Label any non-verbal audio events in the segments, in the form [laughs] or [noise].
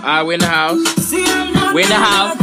Alright, we in the house. We in the house.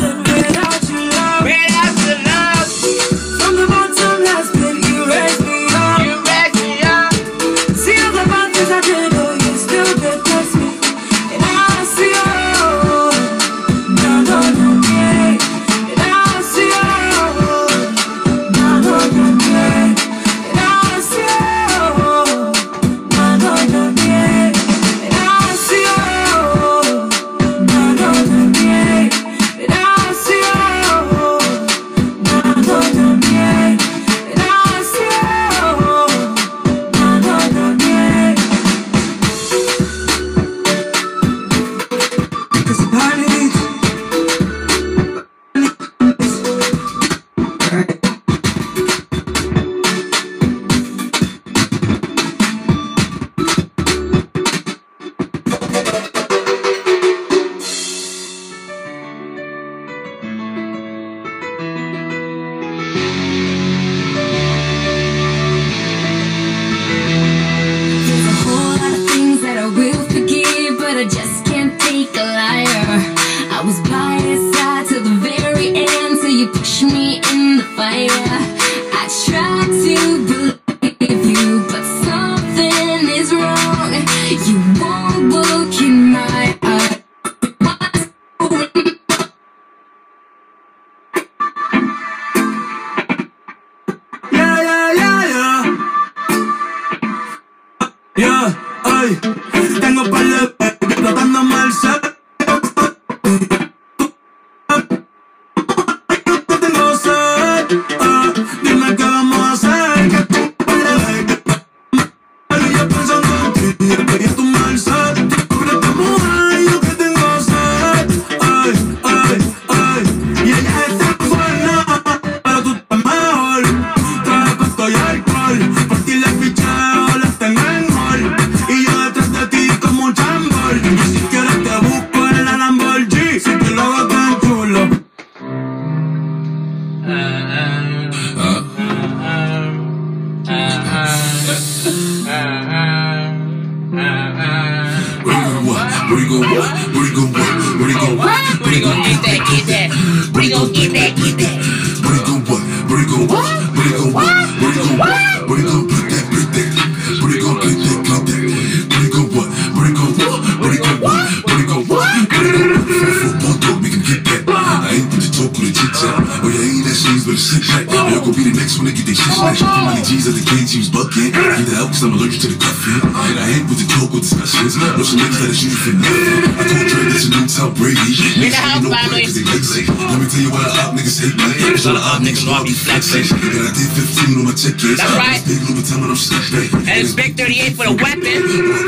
That's right. Big Louboutin when I'm sick, babe. And it's Big 38 for the weapon.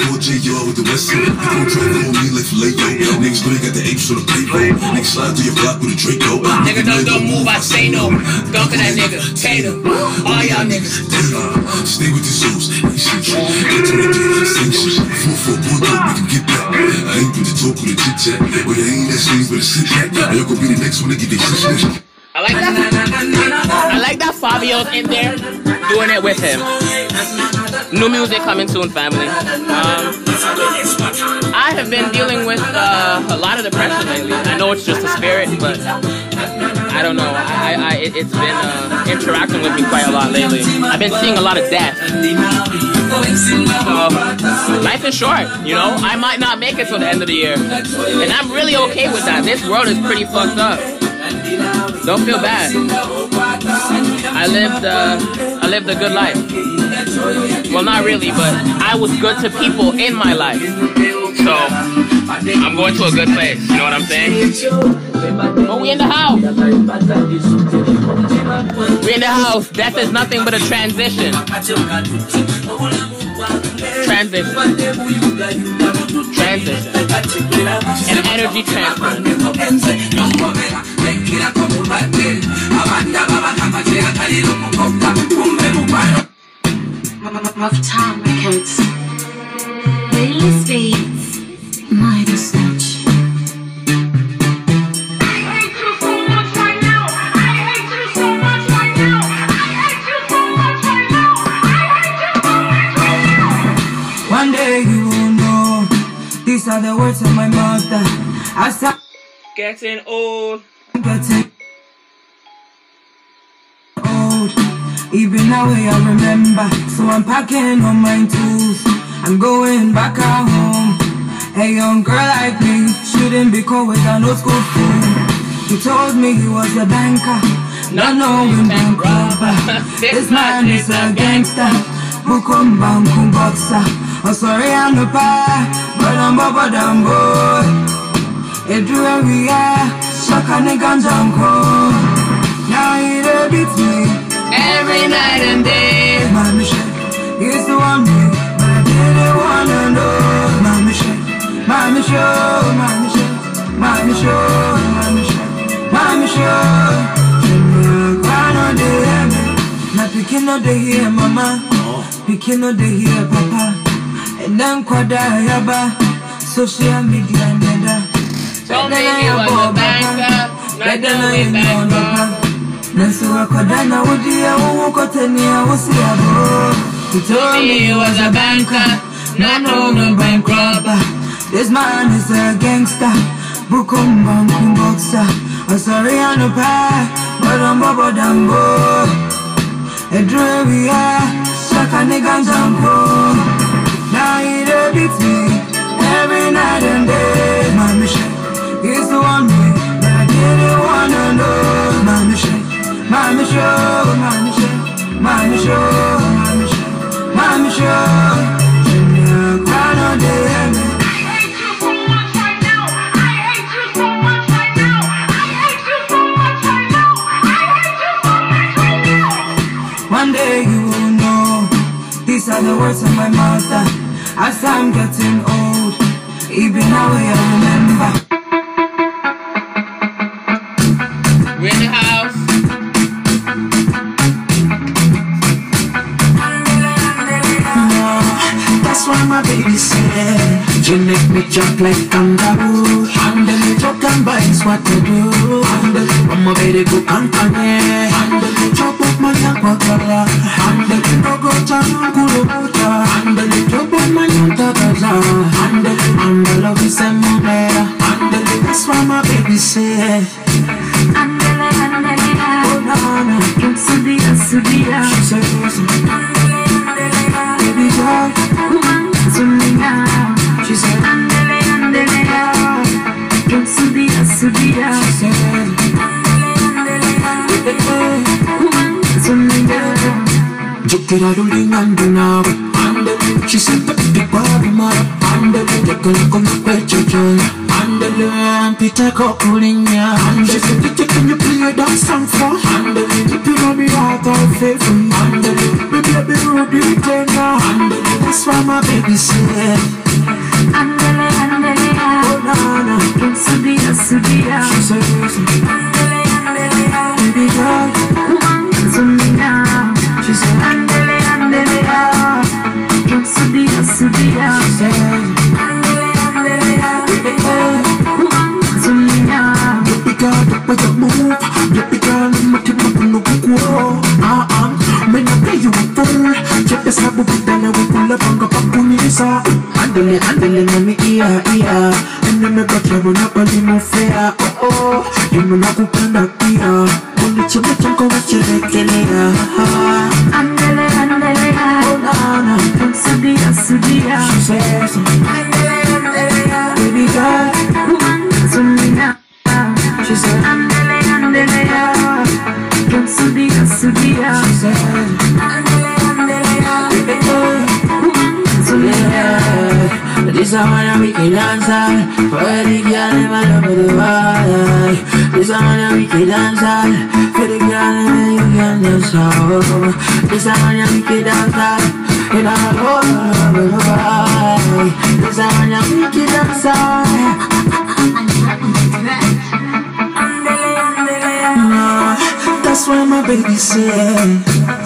Go JR with the West End. I don't try to hold like filet. Niggas got the apes on the payroll. Niggas slide through your block with a Draco. Nigga, don't, don't move, I say no. For that nigga. Tater. All y'all niggas. Stay with the souls. Nation shit. Get to the game. Same shit. Four, four, one, two, we can get back. I ain't with the talk or the chit chat. Well, you ain't that but it's sit back. Y'all gonna be the next one to get their shit. I like that. Fabio's in there doing it with him. New music coming soon, family. Um, I have been dealing with uh, a lot of depression lately. I know it's just a spirit, but I don't know. I, I, it, it's been uh, interacting with me quite a lot lately. I've been seeing a lot of death. Life is short, you know. I might not make it till the end of the year, and I'm really okay with that. This world is pretty fucked up. Don't feel bad. I lived uh, I lived a good life. Well, not really, but I was good to people in my life. So I'm going to a good place. You know what I'm saying? Oh, we in the house. We in the house. Death is nothing but a transition. Transition. Transition. An energy transfer. Rough time records. Release beats. Midas touch. I hate you so much right now. I hate you so much right now. I hate you so much right now. I hate you so much right now. One day you will know. These are the words of my mother. I'm Getting old. Getting old, even now I remember. So I'm packing all my tools. I'm going back at home. A young girl like me shouldn't be caught with a no school fool. He told me he was a banker, not knowing bank robber. [laughs] This man is a gangster. Bukum bankum boxer. Oh sorry I'm the pa, but I'm Baba Dambo. Edru we are, shaka nigga janko. Now he dey beat me. Every night and day. My mission is to want me, but I didn't wanna know. My mission, my mission, my mission, my mission, my mission, my mission. Why no dey hear me? My pikin no dey hear mama, pikin no dey hear papa. And then kwada yaba, social media neda. Told me he was a banker, not knowing bank robber. Nansi wakoda na wudi ya wuwu kote ni ya wusi ya He told me he was a banker, not knowing bank robber. This man is a gangster, bukum bankum boxer I'm sorry I'm no pa, but I'm Bobo Dambo Edre we are, shaka nigga jampo Now beat me, every night and day. My mission is to want me, but I didn't wanna know My mission Mami show, mami show, mami show, mami show, mami show. Junior, crown on the heaven. One day you will know. These are the words of my mother. As I'm getting old, even now I remember. Why my baby said You make me jump like kangaroo. Handle talk and bites what to do. Handle I'm a very good company Handle chop up my yakakala Handle it, no go down, kuru buta Handle chop up my yakakala Handle it, handle it, it's a mumera Handle that's why my baby said. Andele, andele, Oh, na, na. Subira, subira, She said, listen, baby girl subira, She said, andele, andele, subira, subira, she said subira. Yo quiero lingando nawe Andale, she said baby baby mara tekele como pecho yo Pita kokulinya She said DJ can you play that song for. If you know me heart I'll favor Andale, baby baby Rudy Tena Andale, that's why my baby said Andele, andele, Oh na na. Subira, subira, She said listen andele, andele, Baby girl. She said andele, andele, subira, subira, She said Baby girl. subira. Yopiga dapat jak move Yopiga mati mapuno kukuo Ah ah Mena play you a fool Chepe sabu bitana wikula banga pakunisa Andale andale nami iya iya Ene me baklabu na pali mo fea. Oh oh Yuno na kupenda pia Uni chime chanko wachirekelea Andele, andele, Nana subira, subira, She says Baby girl subira. She said Andele, andele, subira, subira, She said Baby girl subira. This a man a wicked dancer For the girl them a love the world This a man a wicked dancer For the girl them you can dance out This a man a wicked dancer And I love the world This a man a wicked dancer Nah, why my baby said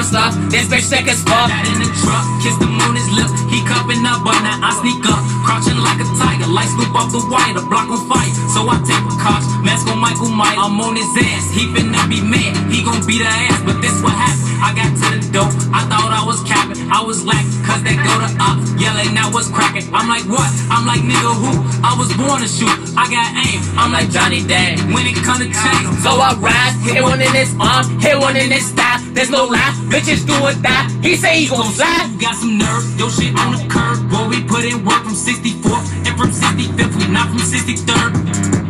time stops. This bitch take a spot. In the truck, kiss the moon his lip. He cupping up, but now I sneak up, crouching like a tiger. Light scoop off the wire, the block on fire. So I take a cock, mask on Michael Mike. I'm on his ass. He finna be mad. He gon' beat the ass, but this what happened. I got to the dope. I thought I was capping. I was lacking, cause they go to up. Yelling, I was cracking. I'm like, what? I'm like, nigga, who? I was born to shoot. I got aim. I'm like Johnny Dang. When it come to chains, so I rise. Hit one in his arm, hit one in his thigh. There's no lie, bitches do or die. He say he gon' slide. You got some nerve, yo shit on the curb. Boy, we put in work from 64th and from 65th, we not from 63rd.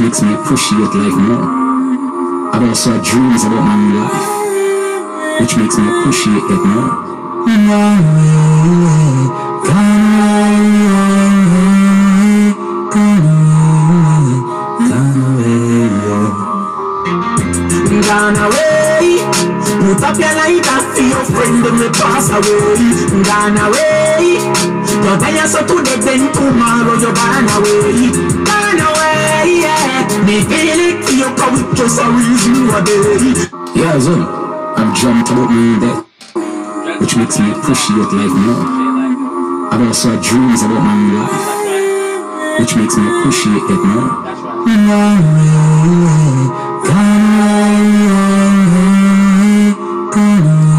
makes me appreciate life more. I've also had dreams about my own life, which makes me appreciate it more. Gone away Put up your lighter for your friend pass away Gone away You tell us so today then tomorrow you gone away Gone away, Me feel you cause it's just a reason why day Yeah, son, I've dreamt about my own death, which makes me appreciate life more. I've also had dreams about my life, which makes me appreciate it more. Gone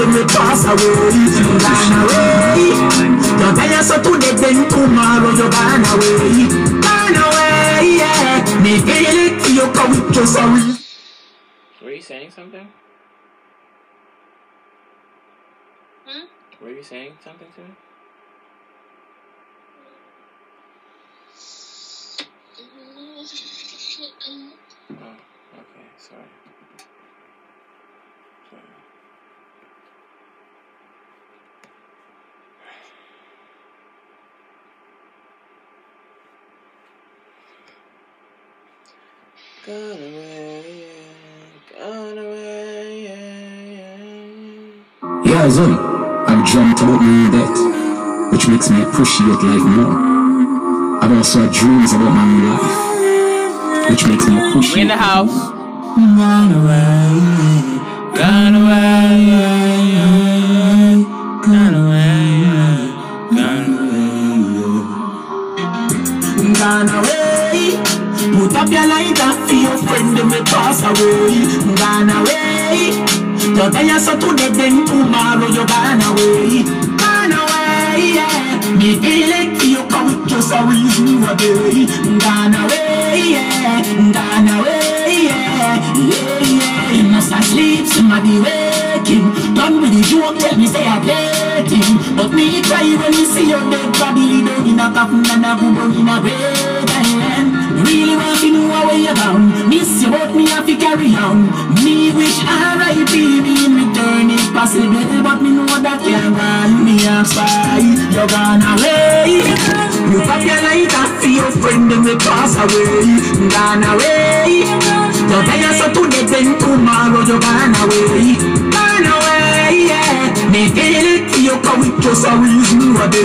when we pass away Gone away You tell us so today then tomorrow you gone away Gone away, yeah Me feel it for you cause it's just a reason Were you saying something? Hmm? Were you saying something to me? Mm-hmm. Oh, okay, sorry. Sorry. Gone away, gone away, Yeah, son, I've dreamt about my own death, which makes me appreciate life more. I've also had dreams about my own life, which makes me We in the house. Gone away, Gone away, gone away, gone away, Gone away Put up your lighter for when we pass away Gone away. You tell us so today then tomorrow you gone away. Gone away, yeah. Me it you it's just a reason why day. Gone away, yeah. Gone away, yeah. Yeah, yeah. You must have sleep, somebody waking Done with the joke, tell me say I played him But me cry when you see your dead body down in a coffin and a down in a and Really want to know how you bound. Miss you but me have to carry on. Me wish R.I.P. me in return if possible But me know that can't run me spy You're gone away. You pop your lighter for your friend and we pass away. Gone away. You tell us so today then tomorrow you're gone away Gone away, yeah. Me feel it you cause it's just a reason why day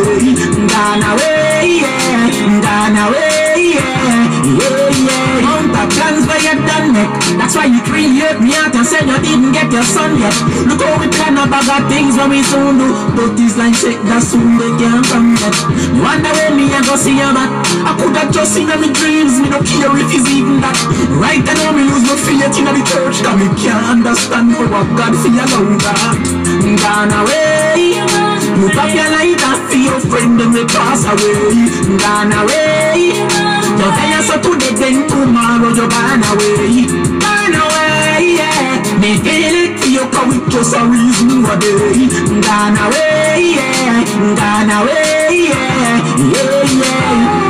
Gone away, yeah. Gone away, yeah Yeah, yeah Mount of plans where you done make That's why you create me out and said you didn't get your son yet. Look how we plan a bag of things when we soon do. But these lines shit that soon they can't come yet. You wonder where me I go see you back I could have just seen my dreams. Me don't care if it's even that. Right now me lose my faith in the church Cause me can't understand for what God feel longer Gone away. Put up your lighter for your friend and we pass away. Gone away you tell us so today, then tomorrow you burn away. Burn away, yeah. Me feel it you, come with just a reason why they Burn away, yeah. Away, yeah. Yeah, yeah.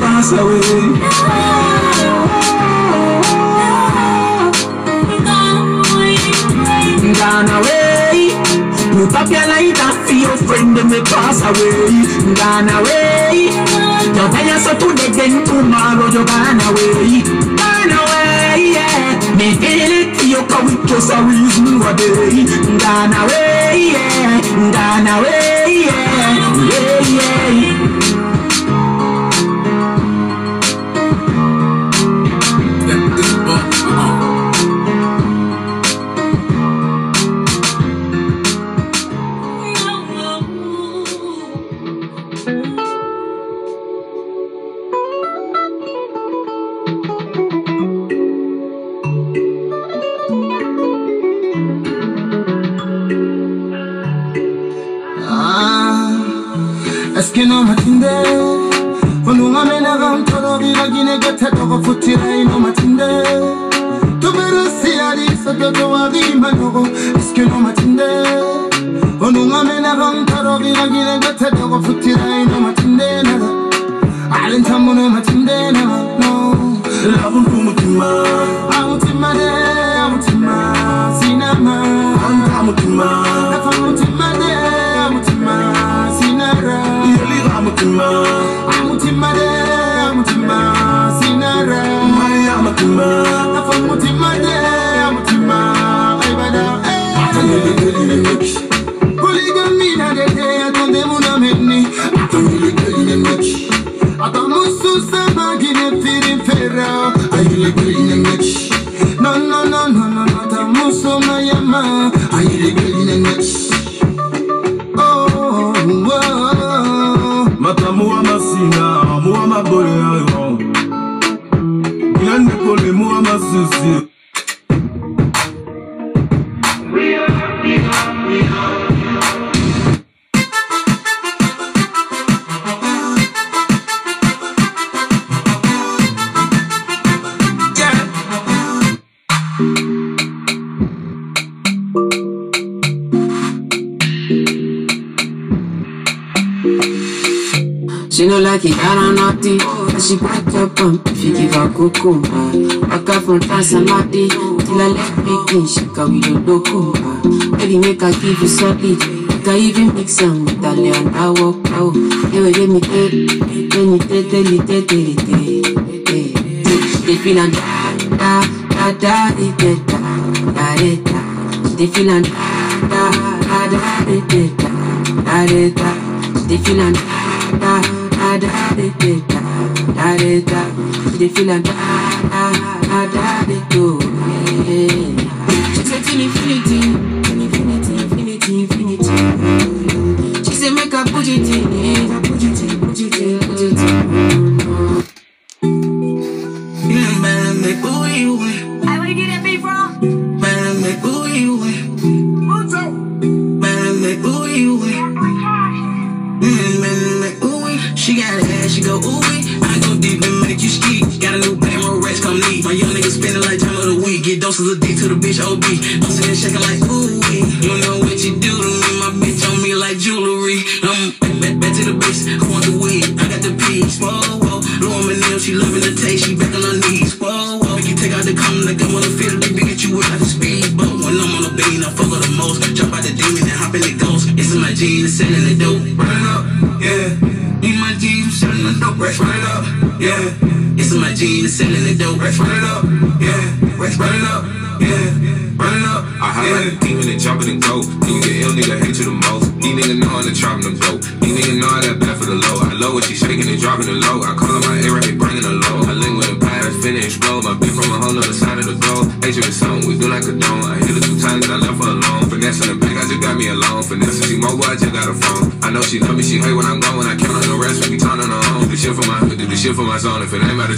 Pass away. Put up your light for your friend me pass away. Gone away. You tell so today then tomorrow you're gone away. Gone away, yeah. Me feel it you cause it just a reason why they Gone away, yeah. Gone away, yeah. Yeah, yeah. She no like it, I don't know. And she back up pump, if you give her cocoa. Walk out from France and naughty. Till I left in, she come with a loco. Baby, make her give you solid. I even mix some with a leon, I walk out. They will give me eight, then you take, tell you, take, tell you, They feel and da, da, da, da, da, da, da, They feel and da, da, da, da, da, da, da, da, da. The feeling. da, da da da da da da She dey feel am da da da da da She say till me feel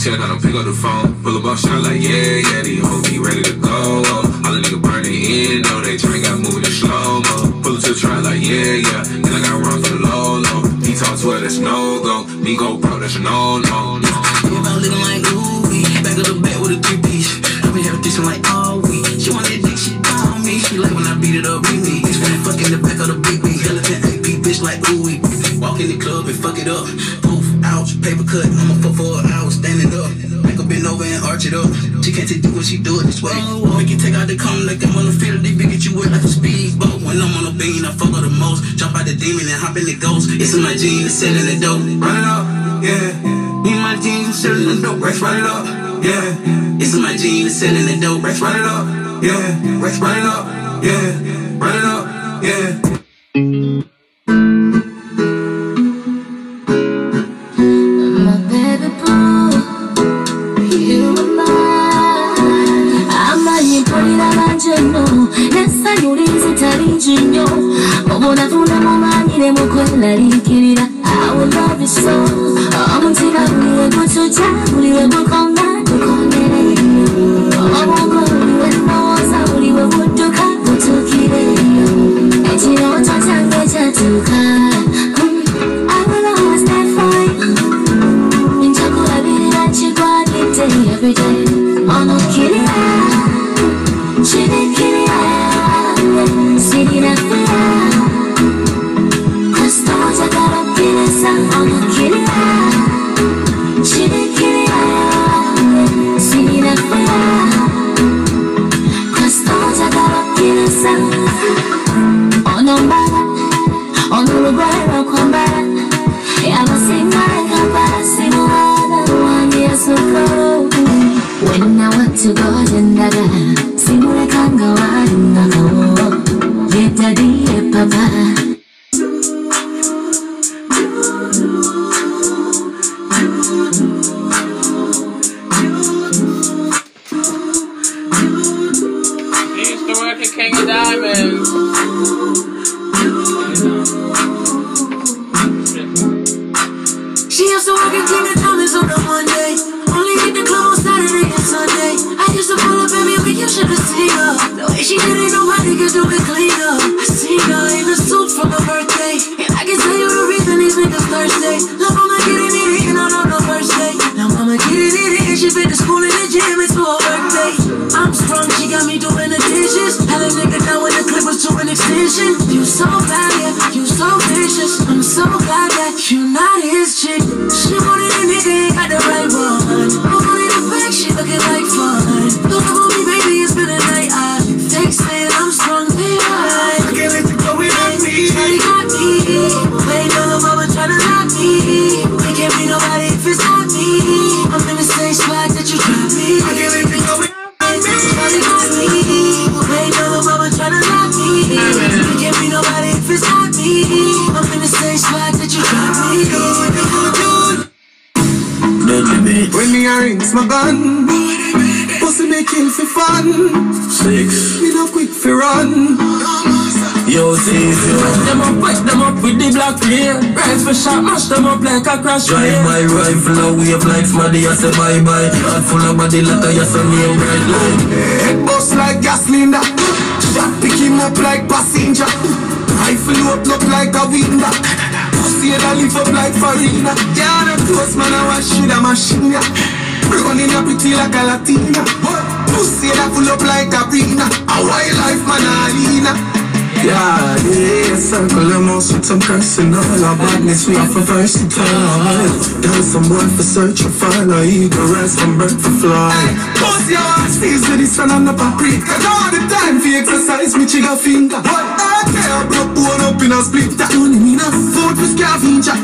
check don't pick up the phone, pull up off shot like, yeah, yeah, the Run it up, yeah. This is my jeans, it's sitting in the dope. Rex, run it up, yeah. Rex, run it up, yeah. Run it up, yeah. esanyulize talingi nnyo obonatunda mumanyire mukwenalikirira awelabisoo omutima gwe gutujaa Heart full of body like some cursing all our badness we are for versatile Done some boy for search for find a eagle rise from bird for fly Pussy your ass feels to the sun and the paprika. All the time for exercise me trigger finger. I care blood bone up in a split. That don't mean a food for scavenger.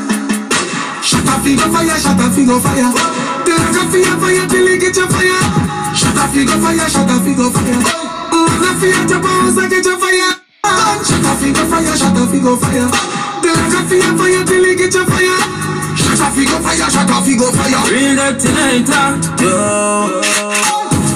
Shut a figure fire, shut a figure fire. I can fire fire till you get your fire. Shut a figure fire, shut a figure fire. Mm, I feel your bones, I get your fire. Shut a figure fire, shut a figure fire. Then I can fire fire till you get your fire. Shut a figure fire, shut a figure fire. Real dirty later. Yo.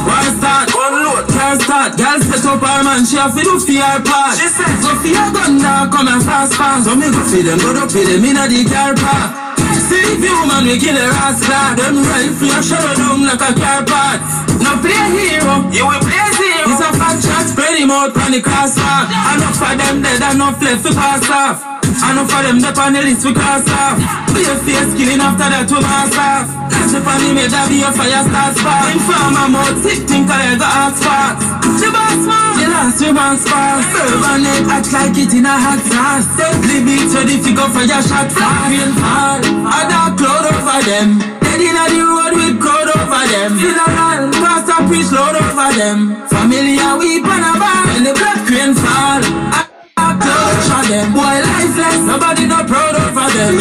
Why start? One load. Can't start. Girl set up her man. She have to do for her part. She said, go for your gun down. Come and fast fast. So me go for them. Go up for them in the car park. See if you woman we kill a rascal. Them rifle you shut down like a car part. No play hero. You will play zero. It's a fat shot. Spread him out on the crosswalk. Ah. Enough for them dead. Enough left to pass off. Enough for them up on the list we cross off. Be a face killing after that we mass off. Catch up on the made that be a fire start spark. Informer mouth sick think I got hot spot. The boss man, the last man spark. Serve neck act like it in a hot sauce. Deadly beat so the figure for your shot. Real fall. A dark cloud over them. Dead inna the road with crowd over them. Funeral, pastor preach loud over them. Family a weep and a ball when the blood crane fall. I- I Touch on them, boy lifeless. Nobody not proud over them.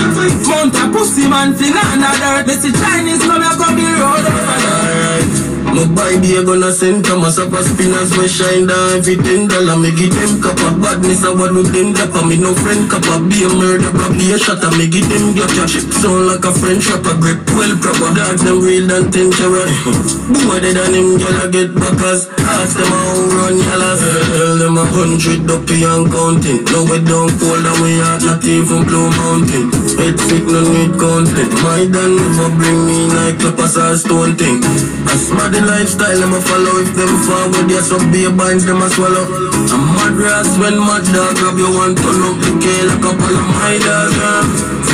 Mount a pussy man fling under dirt. They see Chinese come here come the road over them. My baby a gonna send Thomas up a spinners we shine down every ten dollar me give them cup of badness I want with them dapper me no friend cup of be a murder probably a shot me give them your cash sound like a French rapper grip well proper dog them real than ten carat [laughs] boy dead than him girl I get backers ask them how run yellows tell them a hundred dopey and counting. Now we don't cold and we out not even Blue Mountain. Head sick no need content my dad never bring me nightclub as a stone thing. I smart the lifestyle them a follow if them forward yeah some beer binds them a swallow I'm mad grass when mad dog grab you one turn up the K like a couple of my dog yeah.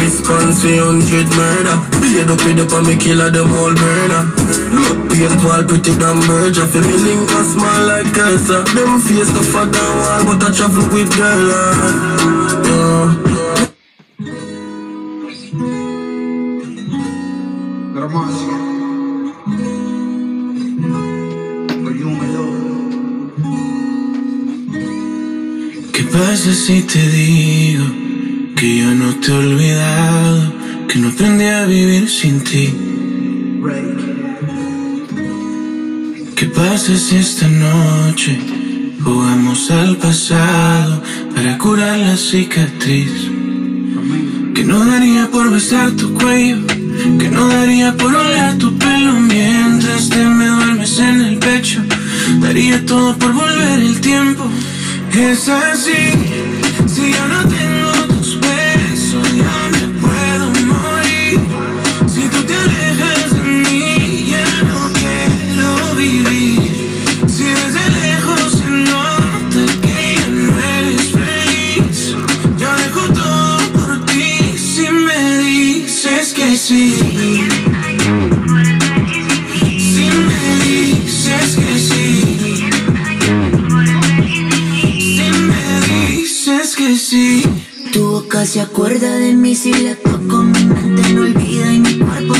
Wisconsin hundred murder Paid up with up and me killer them all burner Look paint wall pretty damn merge I feel me link a small like cancer Them face the fat down wall but I travel with girl and, yeah. Громадське. Pasa si te digo que yo no te he olvidado, que no aprendí a vivir sin ti? ¿Qué pasa si esta noche jugamos al pasado para curar la cicatriz? Que no daría por besar tu cuello, que no daría por oler tu pelo mientras te me duermes en el pecho. Daría todo por volver el tiempo. Es así, si yo no tengo boca se acuerda de mí si la toco, mi mente no olvida y mi cuerpo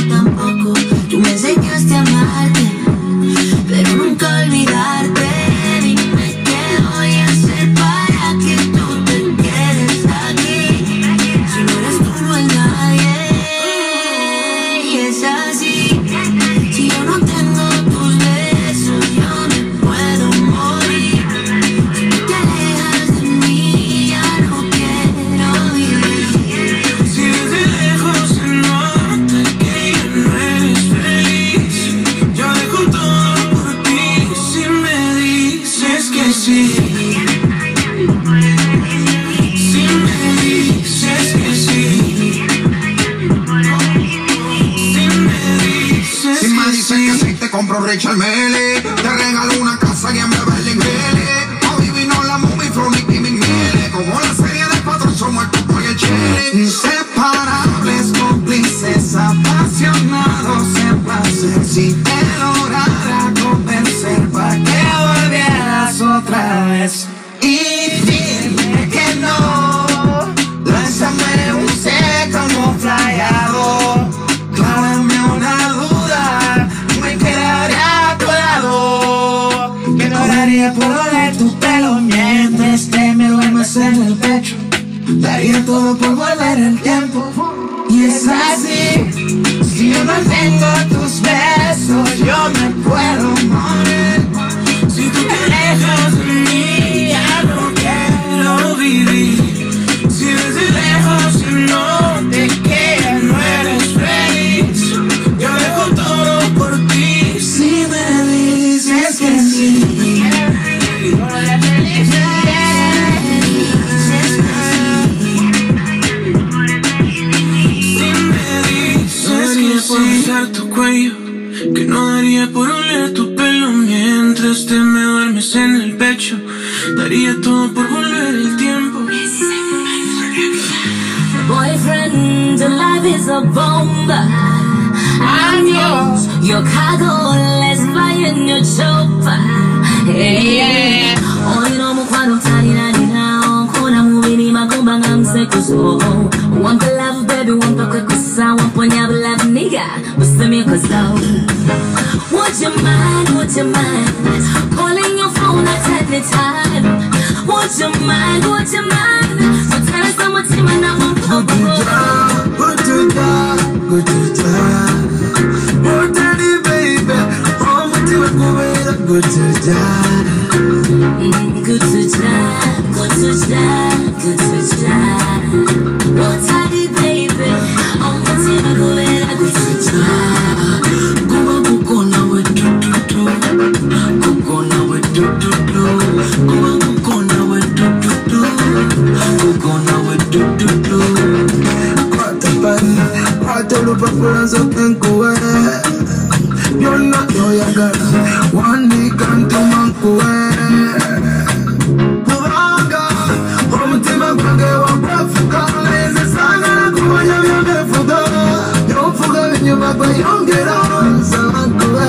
Nsaba nkuwe,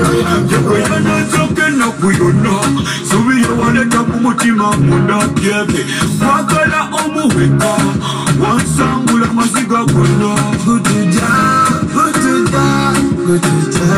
yoyagala. Tokena kuyona subiye waleta ku mutima munda byebe kwagala omuweka wansangula maziga gonna gutuja gutuja gutuja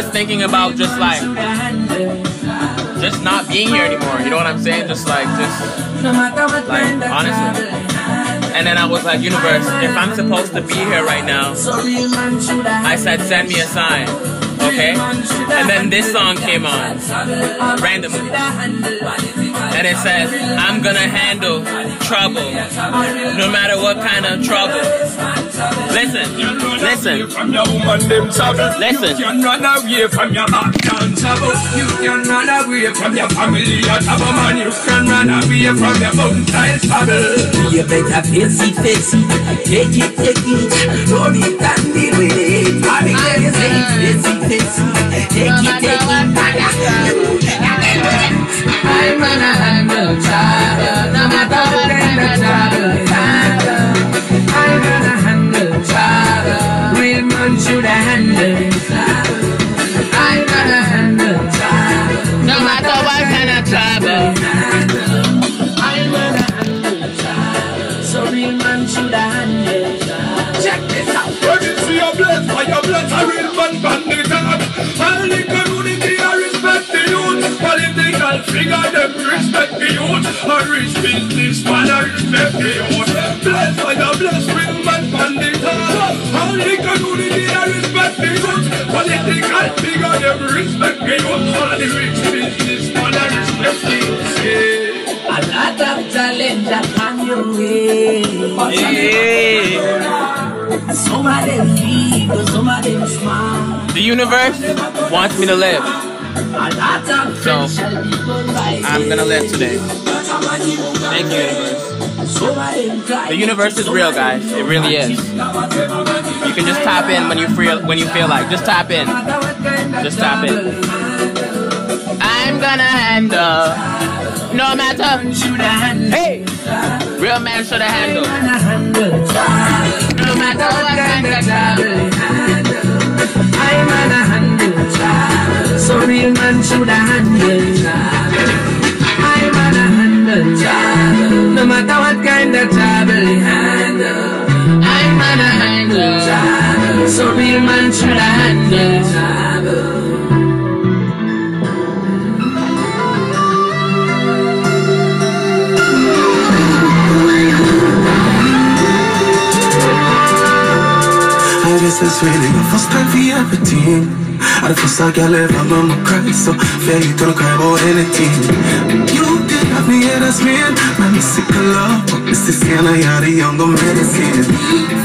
just thinking about just like, just not being here anymore. You know what I'm saying? Just like, just like, honestly. And then I was like, universe, if I'm supposed to be here right now, I said, send me a sign. Okay? And then this song came on randomly. And it says, I'm gonna handle trouble, no matter what kind of trouble. Listen, listen, From your woman, them trouble. Listen. You can run away from your back down trouble. You can run away from your family or trouble, man. You can run away from your bone child trouble. You better face it, face it. Take it, take it. Roll it and deal with it. I mean, you say face it, face it. Take it, take it. I'm gonna handle trouble, no matter what kind of trouble. I'm gonna trouble, man should handle. I'm gonna handle no matter what kind of trouble. I'm gonna handle so real man should handle. Check this out. You see a real man I respect the youth. Political figure them respect the youth. A rich business man I respect the youth. Political figure them respect the youth. All the rich business man I respect. Yeah. A lot of talent that your way. But Some of them feel, some of them smile. The universe wants me to live. So I'm gonna live today. Thank you, universe. The universe is real, guys. It really is. You can just tap in when you feel when you feel like. Just tap in. Just tap in. I'm gonna handle no matter. Hey, real man should have handled. No matter what kind of trouble. I'm on a handle. So real man should handle. I'm on a handle. No matter what kind of trouble he handle. I'm on should handle trouble. I guess that's really the first time for everything. I the first time girl ever mama cry, so you don't cry about anything. You me, yeah, that's me. Man, me love, this is Sienna, yeah, the younger medicine.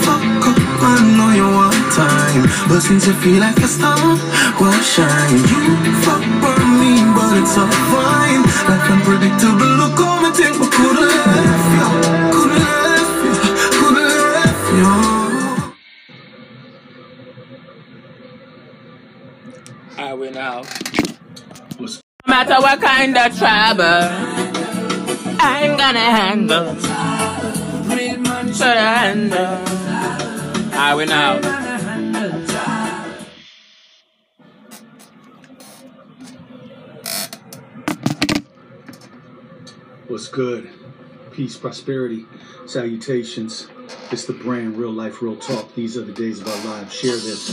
Fuck up, I know you want time, but since you feel like a star, well shine. You fuck burn me, but it's all fine. Like unpredictable, look on me, think we could've left you, could've you, could've you. I win out. No matter what kind of trouble, I'm gonna handle. Should handle. I win out. What's good? Peace, prosperity, salutations. It's the brand, real life, real talk. These are the days of our lives. Share this.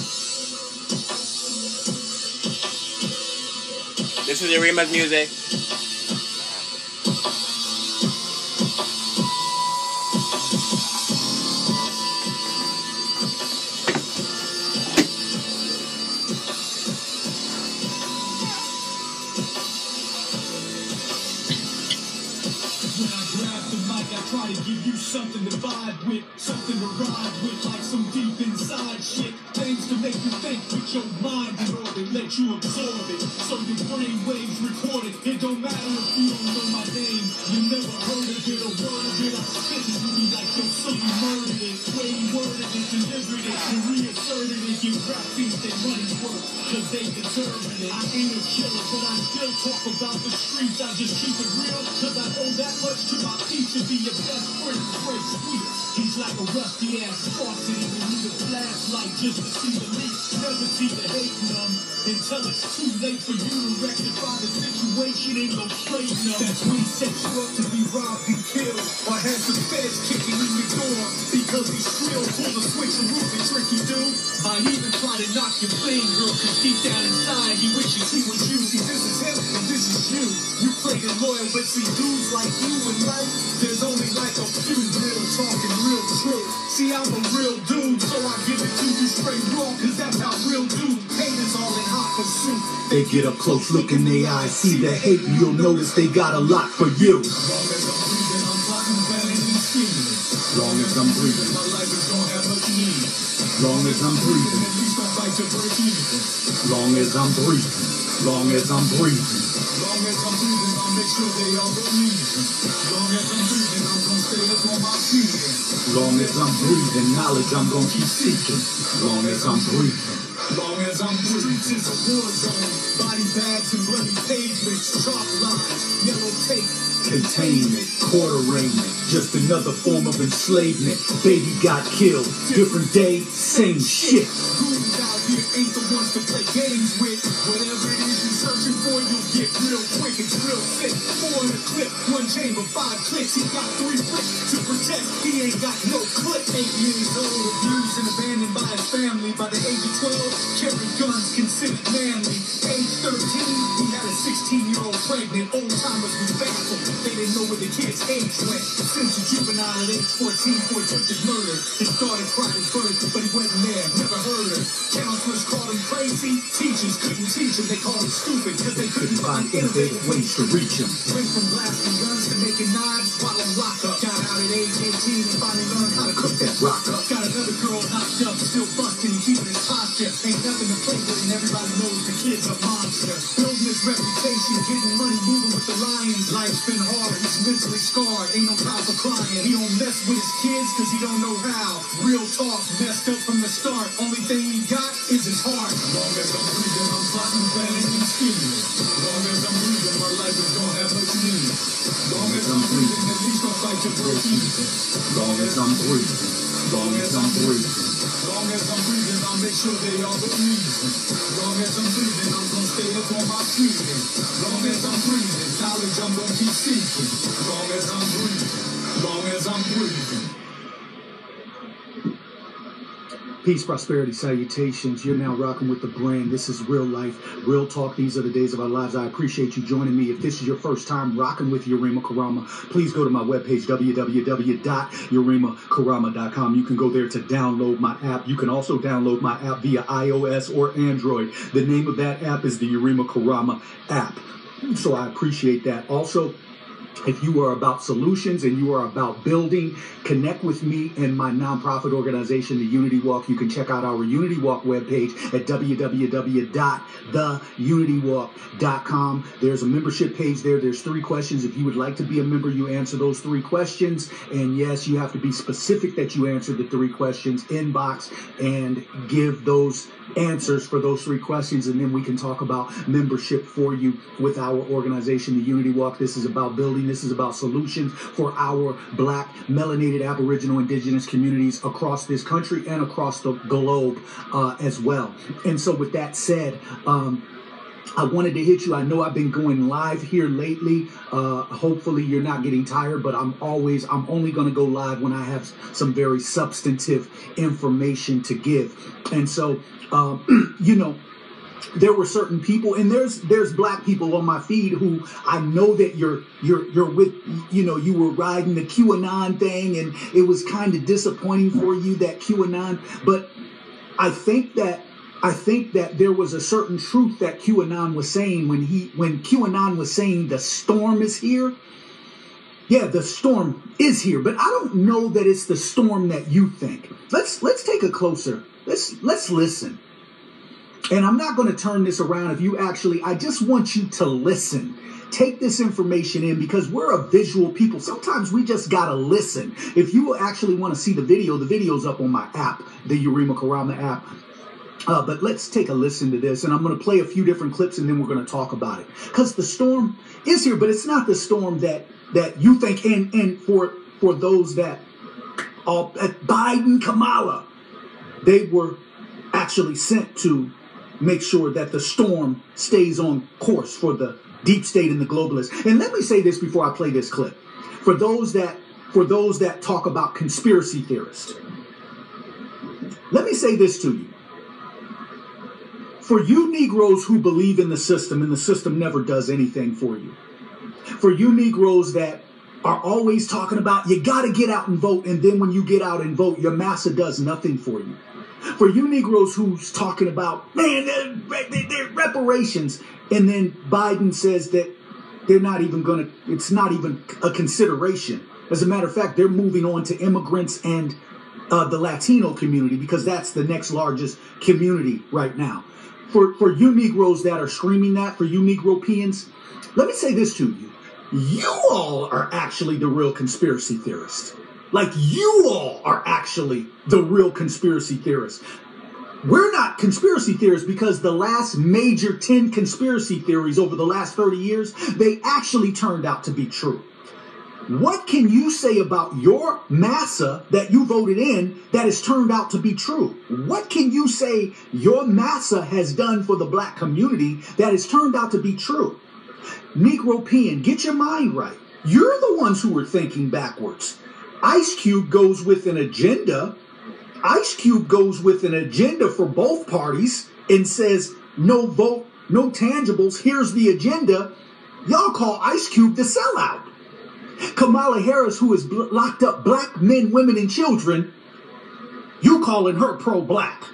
This is Yarima's music. Worth, cause they deserving I ain't a killer, but I still talk about the streets. I just keep it real, cause I owe that much to my teacher. Be your best friend, Fred Sweet. He's like a rusty ass faucet, even need a flashlight just to see the leaks. Never see the hate none until it's too late for you to rectify the situation. Ain't no straight none. That's when he sets you up to be robbed and killed, or has the feds kicking in your door because he's still pull the switch and move the tricky dude. Might even try to knock your flame, girl, cause deep down inside he wishes he was you. See, this is him and this is you. You play the loyal, but see dudes like you in life, there's only like a few real talking real true. See, I'm a real dude, so I give it to you straight raw, cause that's how real dudes haters all in hot pursuit. They get up close, look in their eyes, see the hate, and you'll notice they got a lot for you. Long as I'm breathing, my life is gonna have much meaning. long as I'm breathing, long as I'm breathing, long as I'm breathing. Long as I'm breathing, I'll make sure they all believe. Long as I'm breathing, I'm gonna stay up on my feet. Long as I'm breathing, knowledge I'm gonna keep seeking. Long as I'm breathing. Long as I'm breathing, it's a war zone. Body bags and bloody pavements, chalk lines, yellow tape. Containment, quarterainement, just another form of enslavement. Baby got killed, different day, same shit. Goons out here ain't the to play games with. Whatever it is you're searching for, you'll get real quick. It's real thick. Four in a clip, one chamber, five clicks. He got three bricks to protect. He ain't got no clip. Eight years old, abused and abandoned by his family. By the age of 12, carry guns considered manly. Age 13, he had a 16-year-old pregnant. Old timers was baffled. They didn't know where the kid's age went. Since a juvenile at age 14 for attempted murder. His daughter cried his birth, but he wasn't there. Never heard her. Counselors called him crazy. Teachers couldn't teach him. They called him stupid because they couldn't find innovative ways to reach him. Went from blasting guns to making knives while on lockup. Out at age 18 and finally learned how to cook that rock up. Got another girl knocked up, still busting, keeping his posture. Ain't nothing to play with, and everybody knows the kid's a monster. Building his reputation, getting money, moving with the lions. Life's been hard, he's mentally scarred, ain't no time for crying. He don't mess with his kids, cause he don't know how. Real talk, messed up from the start. Only thing he got is his heart. Long as I'm breathing, I'm plotting, planning, and scheming. Long as I'm breathing, break. Long as I'm breathing, long as I'm breathing. Long as I'm breathing, I'll make sure they all believe. Long as I'm breathing, I'm gonna stay up on my feet. Long as I'm breathing, knowledge I'm gonna keep seeking. Long as I'm breathing, long as I'm breathing. Peace, prosperity, salutations. You're now rocking with the brand. This is real life, real talk. These are the days of our lives. I appreciate you joining me. If this is your first time rocking with Yurima Karama, please go to my webpage, www.yurimakarama.com. You can go there to download my app. You can also download my app via iOS or Android. The name of that app is the Yurima Karama app. So I appreciate that. Also, if you are about solutions and you are about building, connect with me and my nonprofit organization, the Unity Walk. You can check out our Unity Walk webpage at www.theunitywalk.com. There's a membership page there. There's three questions. If you would like to be a member, you answer those three questions. And yes, you have to be specific that you answer the three questions, inbox, and give those answers for those three questions. And then we can talk about membership for you with our organization, the Unity Walk. This is about building, this is about solutions for our black, melanated, Aboriginal, Indigenous communities across this country and across the globe uh, as well. And so, with that said, um, I wanted to hit you. I know I've been going live here lately. Uh, hopefully, you're not getting tired, but I'm always, I'm only going to go live when I have some very substantive information to give. And so, um, [clears throat] you know, there were certain people and there's there's black people on my feed who I know that you're you're you're with you know you were riding the QAnon thing and it was kind of disappointing for you that QAnon. But I think that I think that there was a certain truth that QAnon was saying when he when QAnon was saying the storm is here. Yeah the storm is here but I don't know that it's the storm that you think. Let's let's take a closer let's let's listen and I'm not going to turn this around if you actually, I just want you to listen. Take this information in because we're a visual people. Sometimes we just got to listen. If you actually want to see the video, the video's up on my app, the Urima Karama app. Uh, but let's take a listen to this, and I'm going to play a few different clips, and then we're going to talk about it. Because the storm is here, but it's not the storm that that you think. And and for for those that uh, Biden, Kamala, they were actually sent to make sure that the storm stays on course for the deep state and the globalists. And let me say this before I play this clip. For those that for those that talk about conspiracy theorists, let me say this to you. For you Negroes who believe in the system and the system never does anything for you. For you Negroes that are always talking about you got to get out and vote, and then when you get out and vote, your massa does nothing for you for you Negroes who's talking about, man, they're, they're reparations, and then Biden says that they're not even going to, it's not even a consideration. As a matter of fact, they're moving on to immigrants and uh, the Latino community because that's the next largest community right now. For, for you Negroes that are screaming that, for you Negropeans, let me say this to you. You all are actually the real conspiracy theorists. Like you all are actually the real conspiracy theorists. We're not conspiracy theorists because the last major 10 conspiracy theories over the last 30 years, they actually turned out to be true. What can you say about your massa that you voted in that has turned out to be true? What can you say your massa has done for the black community that has turned out to be true? Negropean, get your mind right. You're the ones who are thinking backwards. Ice Cube goes with an agenda. Ice Cube goes with an agenda for both parties and says, no vote, no tangibles. Here's the agenda. Y'all call Ice Cube the sellout. Kamala Harris, who has bl- locked up black men, women, and children, you calling her pro-black.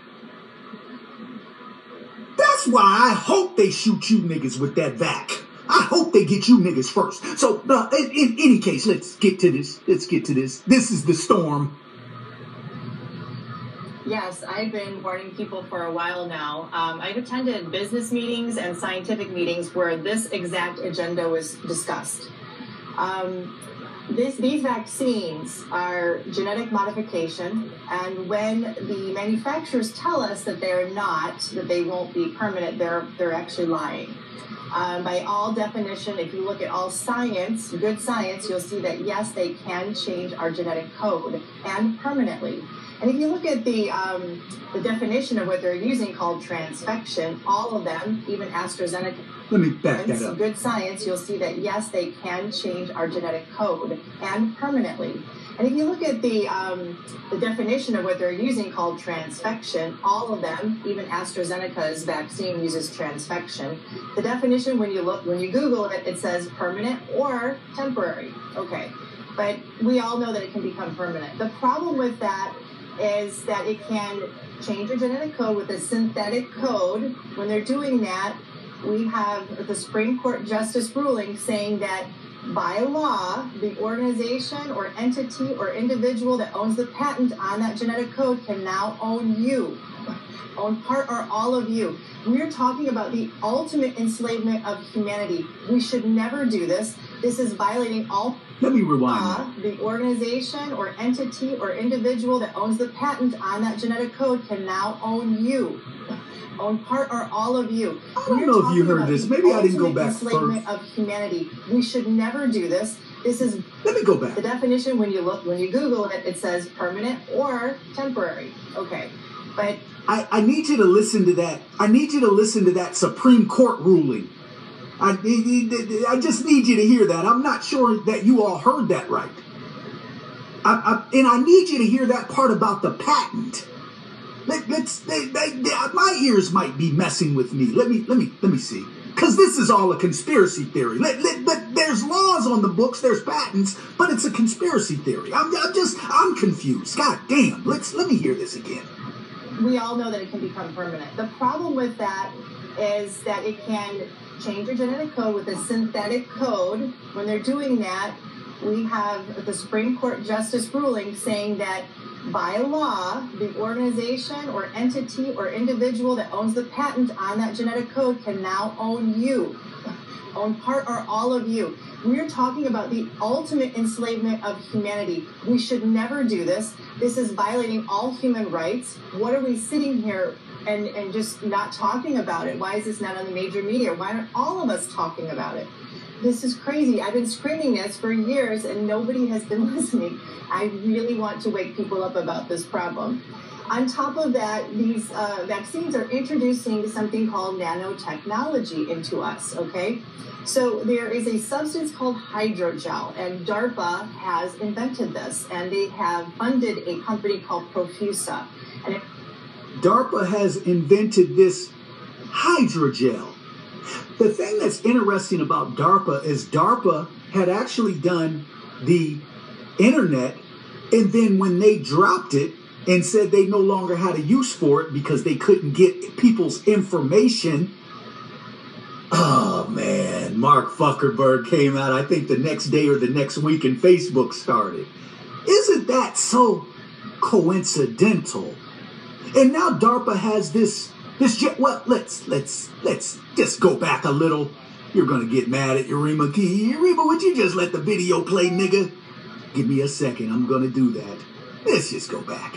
That's why I hope they shoot you niggas with that vac. I hope they get you niggas first. So, uh, in, in any case, let's get to this. Let's get to this. This is the storm. Yes, I've been warning people for a while now. Um, I've attended business meetings and scientific meetings where this exact agenda was discussed. Um, this, these vaccines are genetic modification, and when the manufacturers tell us that they're not, that they won't be permanent, they're, they're actually lying. Um, by all definition, if you look at all science, good science, you'll see that yes, they can change our genetic code and permanently. And if you look at the um, the definition of what they're using called transfection, all of them, even AstraZeneca, Let me back that some up. good science, you'll see that yes, they can change our genetic code and permanently. And if you look at the um, the definition of what they're using called transfection, all of them, even AstraZeneca's vaccine uses transfection. The definition, when you look, when you Google it, it says permanent or temporary. Okay, but we all know that it can become permanent. The problem with that is that it can change your genetic code with a synthetic code. When they're doing that, we have the Supreme Court justice ruling saying that by law, the organization or entity or individual that owns the patent on that genetic code can now own you, own part or all of you. We're talking about the ultimate enslavement of humanity. We should never do this. This is violating all Let me rewind. law, the organization or entity or individual that owns the patent on that genetic code can now own you, own part or all of you. I don't know if you heard this. Maybe I didn't go back first. of humanity. We should never do this. This is Let me go back. the definition when you look when you Google it. It says permanent or temporary. Okay, but I, I need you to listen to that. I need you to listen to that Supreme Court ruling. I, I just need you to hear that. I'm not sure that you all heard that right. I, I, and I need you to hear that part about the patent. They, they- my ears might be messing with me. Let me. Let me. Let me see. Because this is all a conspiracy theory. Let, let, let, there's laws on the books. There's patents, but it's a conspiracy theory. I'm, I'm just. I'm confused. God damn. Let's. Let me hear this again. we all know that it can become permanent. The problem with that is that it can change your genetic code with a synthetic code. When they're doing that, we have the Supreme Court justice ruling saying that by law, the organization or entity or individual that owns the patent on that genetic code can now own you, [laughs] own part or all of you. We're talking about the ultimate enslavement of humanity. We should never do this. This is violating all human rights. What are we sitting here and, and just not talking about it? Why is this not on the major media? Why aren't all of us talking about it? This is crazy. I've been screaming this for years and nobody has been [laughs] listening. I really want to wake people up about this problem. On top of that, these uh, vaccines are introducing something called nanotechnology into us, okay? So there is a substance called hydrogel, and DARPA has invented this, and they have funded a company called Profusa. And it DARPA has invented this hydrogel. The thing that's interesting about DARPA is DARPA had actually done the internet, and then when they dropped it and said they no longer had a use for it because they couldn't get people's information. Oh man, Mark Zuckerberg came out, I think the next day or the next week, and Facebook started. Isn't that so coincidental? And now DARPA has this this jet. Well, let's let's let's just go back a little. You're gonna get mad at Urima Key. Urima, would you just let the video play, nigga? Give me a second. I'm gonna do that. Let's just go back.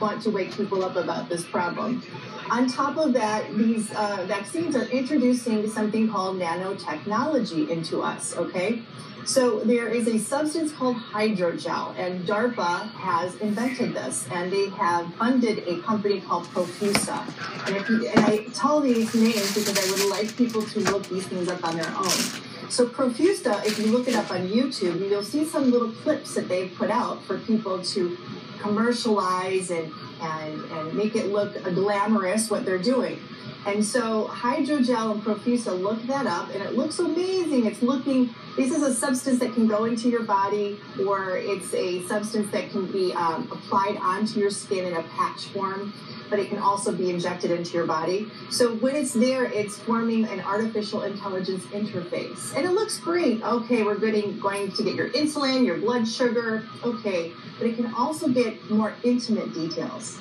want to wake people up about this problem. On top of that, these uh, vaccines are introducing something called nanotechnology into us, okay? So there is a substance called hydrogel, and DARPA has invented this, and they have funded a company called Profusa. And, you, and I tell these names because I would like people to look these things up on their own. So Profusa, if you look it up on YouTube, you'll see some little clips that they've put out for people to commercialize and, and, and make it look glamorous what they're doing. And so hydrogel and Profusa, look that up, and it looks amazing. It's looking, this is a substance that can go into your body, or it's a substance that can be um, applied onto your skin in a patch form, but it can also be injected into your body. So when it's there, it's forming an artificial intelligence interface. And it looks great. Okay, we're getting, going to get your insulin, your blood sugar, okay. But it can also get more intimate details.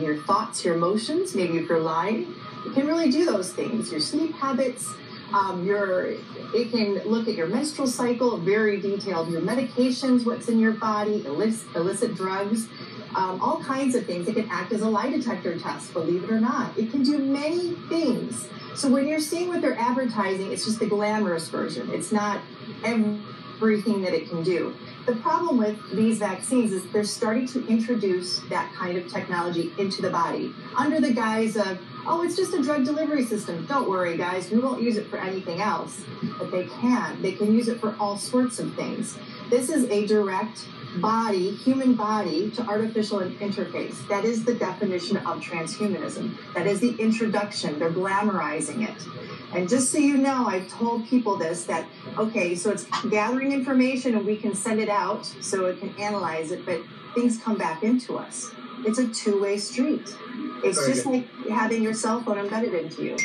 your thoughts, your emotions, maybe if you're lying. It can really do those things. Your sleep habits, um, your it can look at your menstrual cycle, very detailed. Your medications, what's in your body, illicit, illicit drugs, um, all kinds of things. It can act as a lie detector test, believe it or not. It can do many things. So when you're seeing what they're advertising, it's just the glamorous version. It's not everything that it can do. The problem with these vaccines is they're starting to introduce that kind of technology into the body under the guise of, oh, it's just a drug delivery system. Don't worry, guys, we won't use it for anything else. But they can. They can use it for all sorts of things. This is a direct body, human body, to artificial interface. That is the definition of transhumanism. That is the introduction. They're glamorizing it. And just so you know, I've told people this that, okay, so it's gathering information and we can send it out so it can analyze it, but things come back into us. It's a two way street. It's Very just good. like having your cell phone embedded into you.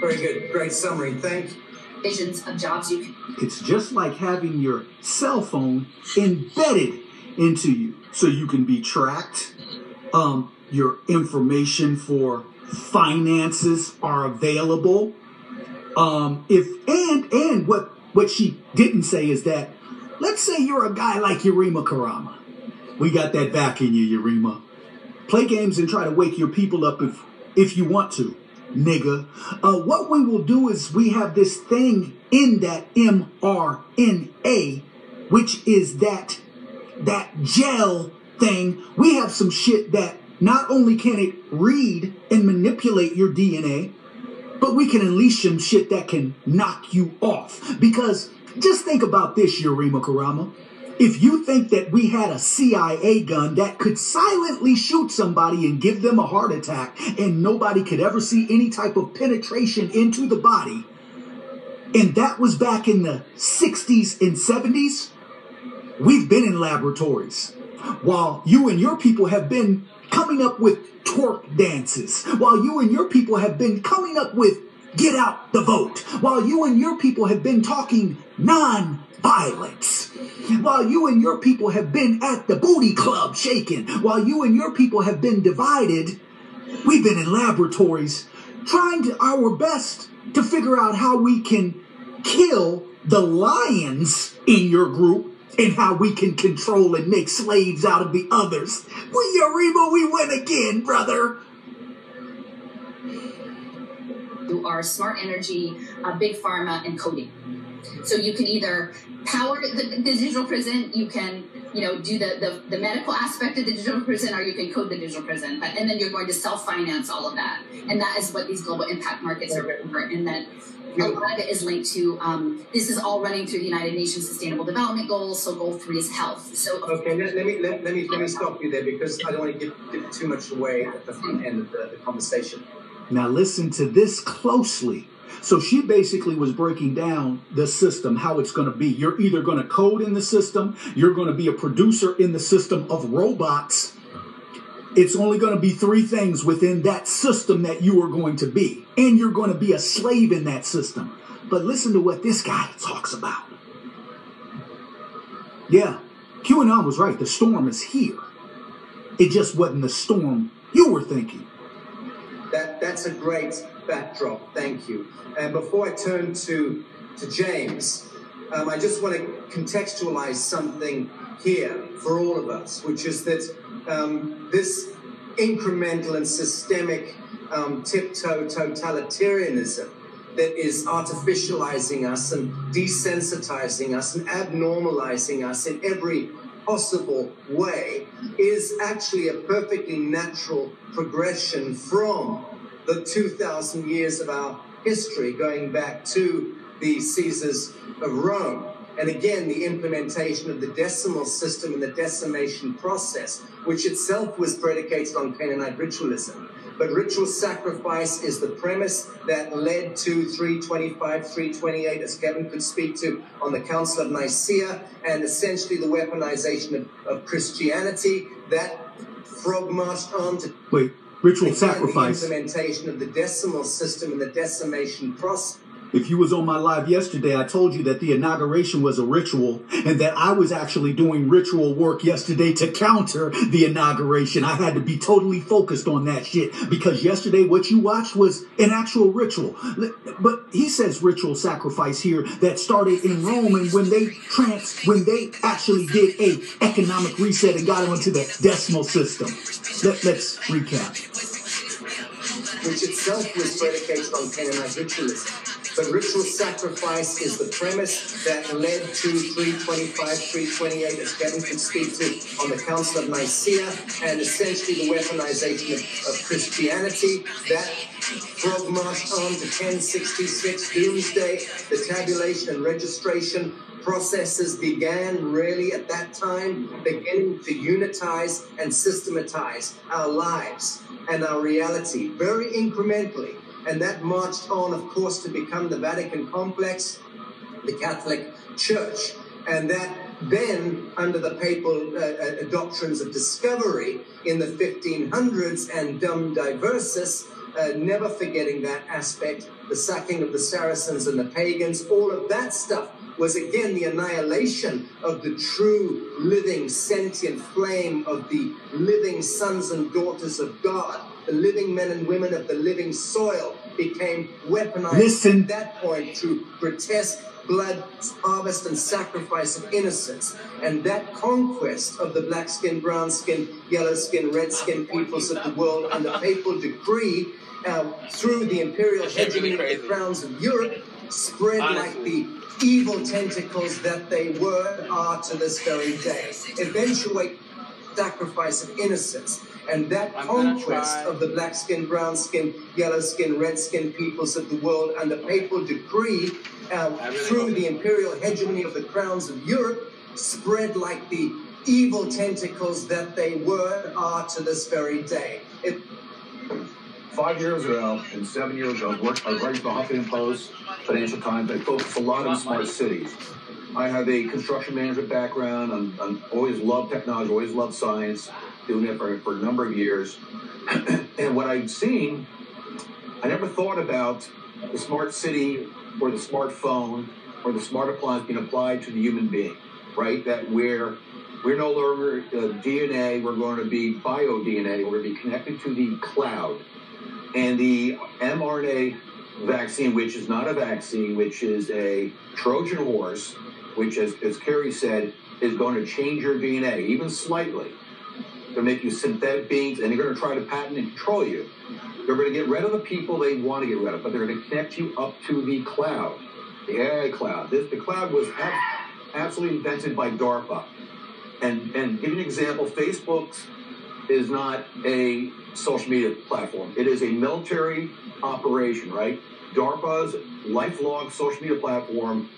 Very good. Great summary. Thank you. Visions of jobs you can It's just like having your cell phone embedded into you so you can be tracked. Um, your information for finances are available. Um, if and and what what she didn't say is that let's say you're a guy like Yurima Karama. We got that back in you, Yurima. Play games and try to wake your people up if if you want to, nigga. Uh, what we will do is we have this thing in that mRNA, which is that that gel thing. We have some shit that not only can it read and manipulate your DNA, but we can unleash some shit that can knock you off. Because just think about this, Yurima Karama. If you think that we had a CIA gun that could silently shoot somebody and give them a heart attack and nobody could ever see any type of penetration into the body, and that was back in the 60s and 70s, we've been in laboratories. While you and your people have been coming up with twerk dances, while you and your people have been coming up with get out the vote, while you and your people have been talking non violence, while you and your people have been at the booty club shaking, while you and your people have been divided, we've been in laboratories trying to our best to figure out how we can kill the lions in your group and how we can control and make slaves out of the others. We Yariba, we win again, brother. who are smart energy, uh, big pharma, and coding. So you can either power the, the digital prison, you can you know do the, the, the medical aspect of the digital prison, or you can code the digital prison. But, and then you're going to self finance all of that, and that is what these global impact markets are for. And then a lot of it is linked to um, this is all running through the United Nations Sustainable Development Goals. So goal three is health. So Okay, let, let me let, let me let me stop you there because I don't want to give, give too much away at the front end of the, the conversation. Now listen to this closely. So she basically was breaking down the system, how it's going to be. You're either going to code in the system, you're going to be a producer in the system of robots. It's only going to be three things within that system that you are going to be. And you're going to be a slave in that system. But listen to what this guy talks about. Yeah, QAnon was right. The storm is here. It just wasn't the storm you were thinking. That that's a great backdrop. Thank you. And before I turn to to James, um, I just want to contextualize something here for all of us, which is that um, this incremental and systemic um, tiptoe totalitarianism that is artificializing us and desensitizing us and abnormalizing us in every possible way is actually a perfectly natural progression from the 2,000 years of our history going back to the Caesars of Rome. And again, the implementation of the decimal system and the decimation process, which itself was predicated on Canaanite ritualism. But ritual sacrifice is the premise that led to 325, 328, as Kevin could speak to on the Council of Nicaea, and essentially the weaponization of, of Christianity that frog marched on to Wait, ritual sacrifice. The implementation of the decimal system and the decimation process If you was on my live yesterday, I told you that the inauguration was a ritual and that I was actually doing ritual work yesterday to counter the inauguration. I had to be totally focused on that shit because yesterday what you watched was an actual ritual. But he says ritual sacrifice here that started in Rome and when they trans when they actually did a economic reset and got onto the decimal system. Let, let's recap. which itself was predicated on Canaanite ritualism. But ritual sacrifice is the premise that led to 325, 328, as Kevin could speak to, on the Council of Nicaea, and essentially the weaponization of, of Christianity. That frog marched on to 1066, Domesday, the tabulation and registration processes began really at that time, beginning to unitize and systematize our lives and our reality very incrementally. And that marched on, of course, to become the Vatican complex, the Catholic Church. And that then, under the papal uh, uh, doctrines of discovery in the 1500s and Dum Diversas, uh, never forgetting that aspect, the sacking of the Saracens and the pagans, all of that stuff was again the annihilation of the true living sentient flame of the living sons and daughters of God. The living men and women of the living soil became weaponized Listen. at that point through grotesque blood harvest and sacrifice of innocence. And that conquest of the black skin, brown skin, yellow skin, red skin peoples of the world under papal decree uh, through the imperial hegemony of the crowns of Europe spread like the evil tentacles that they were are to this very day. Eventuate sacrifice of innocence. And that conquest of the black skin, brown skin, yellow skin, red skin peoples of the world under papal decree uh, through the imperial hegemony of the crowns of Europe spread like the evil tentacles that they were are to this very day. It, Five years ago and seven years ago, I worked, I was writing for the Huffington Post, Financial Times. I focused a lot on smart cities. I have a construction management background. I'm, I'm always loved technology, always loved science, doing it for, for a number of years. [clears throat] and what I've seen, I never thought about the smart city or the smartphone or the smart appliance being applied to the human being, right? That we're we're no longer uh, DNA, we're going to be bio DNA, we're going to be connected to the cloud. And the mRNA vaccine, which is not a vaccine, which is a Trojan horse, which, as, as Kerry said, is going to change your DNA, even slightly, make you synthetic beings, and they're going to try to patent and control you. They're going to get rid of the people they want to get rid of, but they're going to connect you up to the cloud, the AI cloud. This, the cloud was ab- absolutely invented by DARPA. And, and give you an example, Facebook is not a social media platform. It is a military operation, right? DARPA's LifeLog social media platform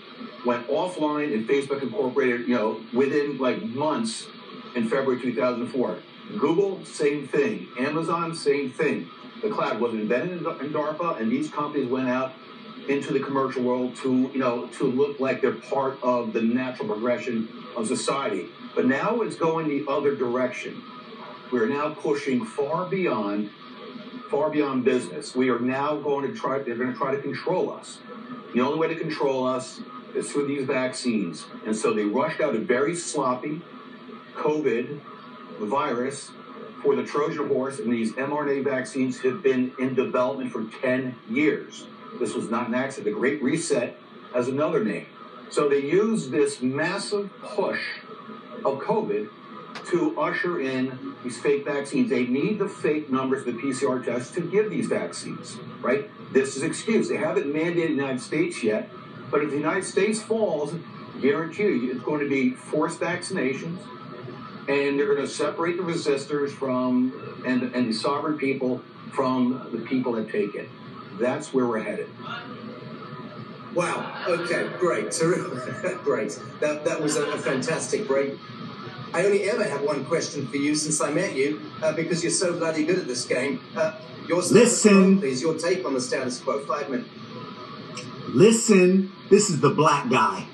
went offline and Facebook incorporated, you know, within like months in February 2004. Google, same thing. Amazon, same thing. The cloud was invented in DARPA, and these companies went out into the commercial world to, you know, to look like they're part of the natural progression of society. But now it's going the other direction. We're now pushing far beyond, far beyond business. We are now going to try. They're going to try to control us. The only way to control us is through these vaccines. And so they rushed out a very sloppy COVID virus for the Trojan horse, and these mRNA vaccines have been in development for 10 years. This was not an accident. The Great Reset has another name. So they used this massive push of COVID to usher in these fake vaccines. They need the fake numbers the PCR tests to give these vaccines, right? This is excuse. They haven't mandated the United States yet, but if the United States falls, guarantee you it's going to be forced vaccinations, and they're going to separate the resistors from and and the sovereign people from the people that take it. That's where we're headed. Wow. Okay. Great. Terrific. [laughs] great. That that was a, a fantastic break. I only ever have one question for you since I met you, uh, because you're so bloody good at this game. Uh, your Listen. quo, please. Your take on the status quo. Five minutes. Listen, this is the black guy.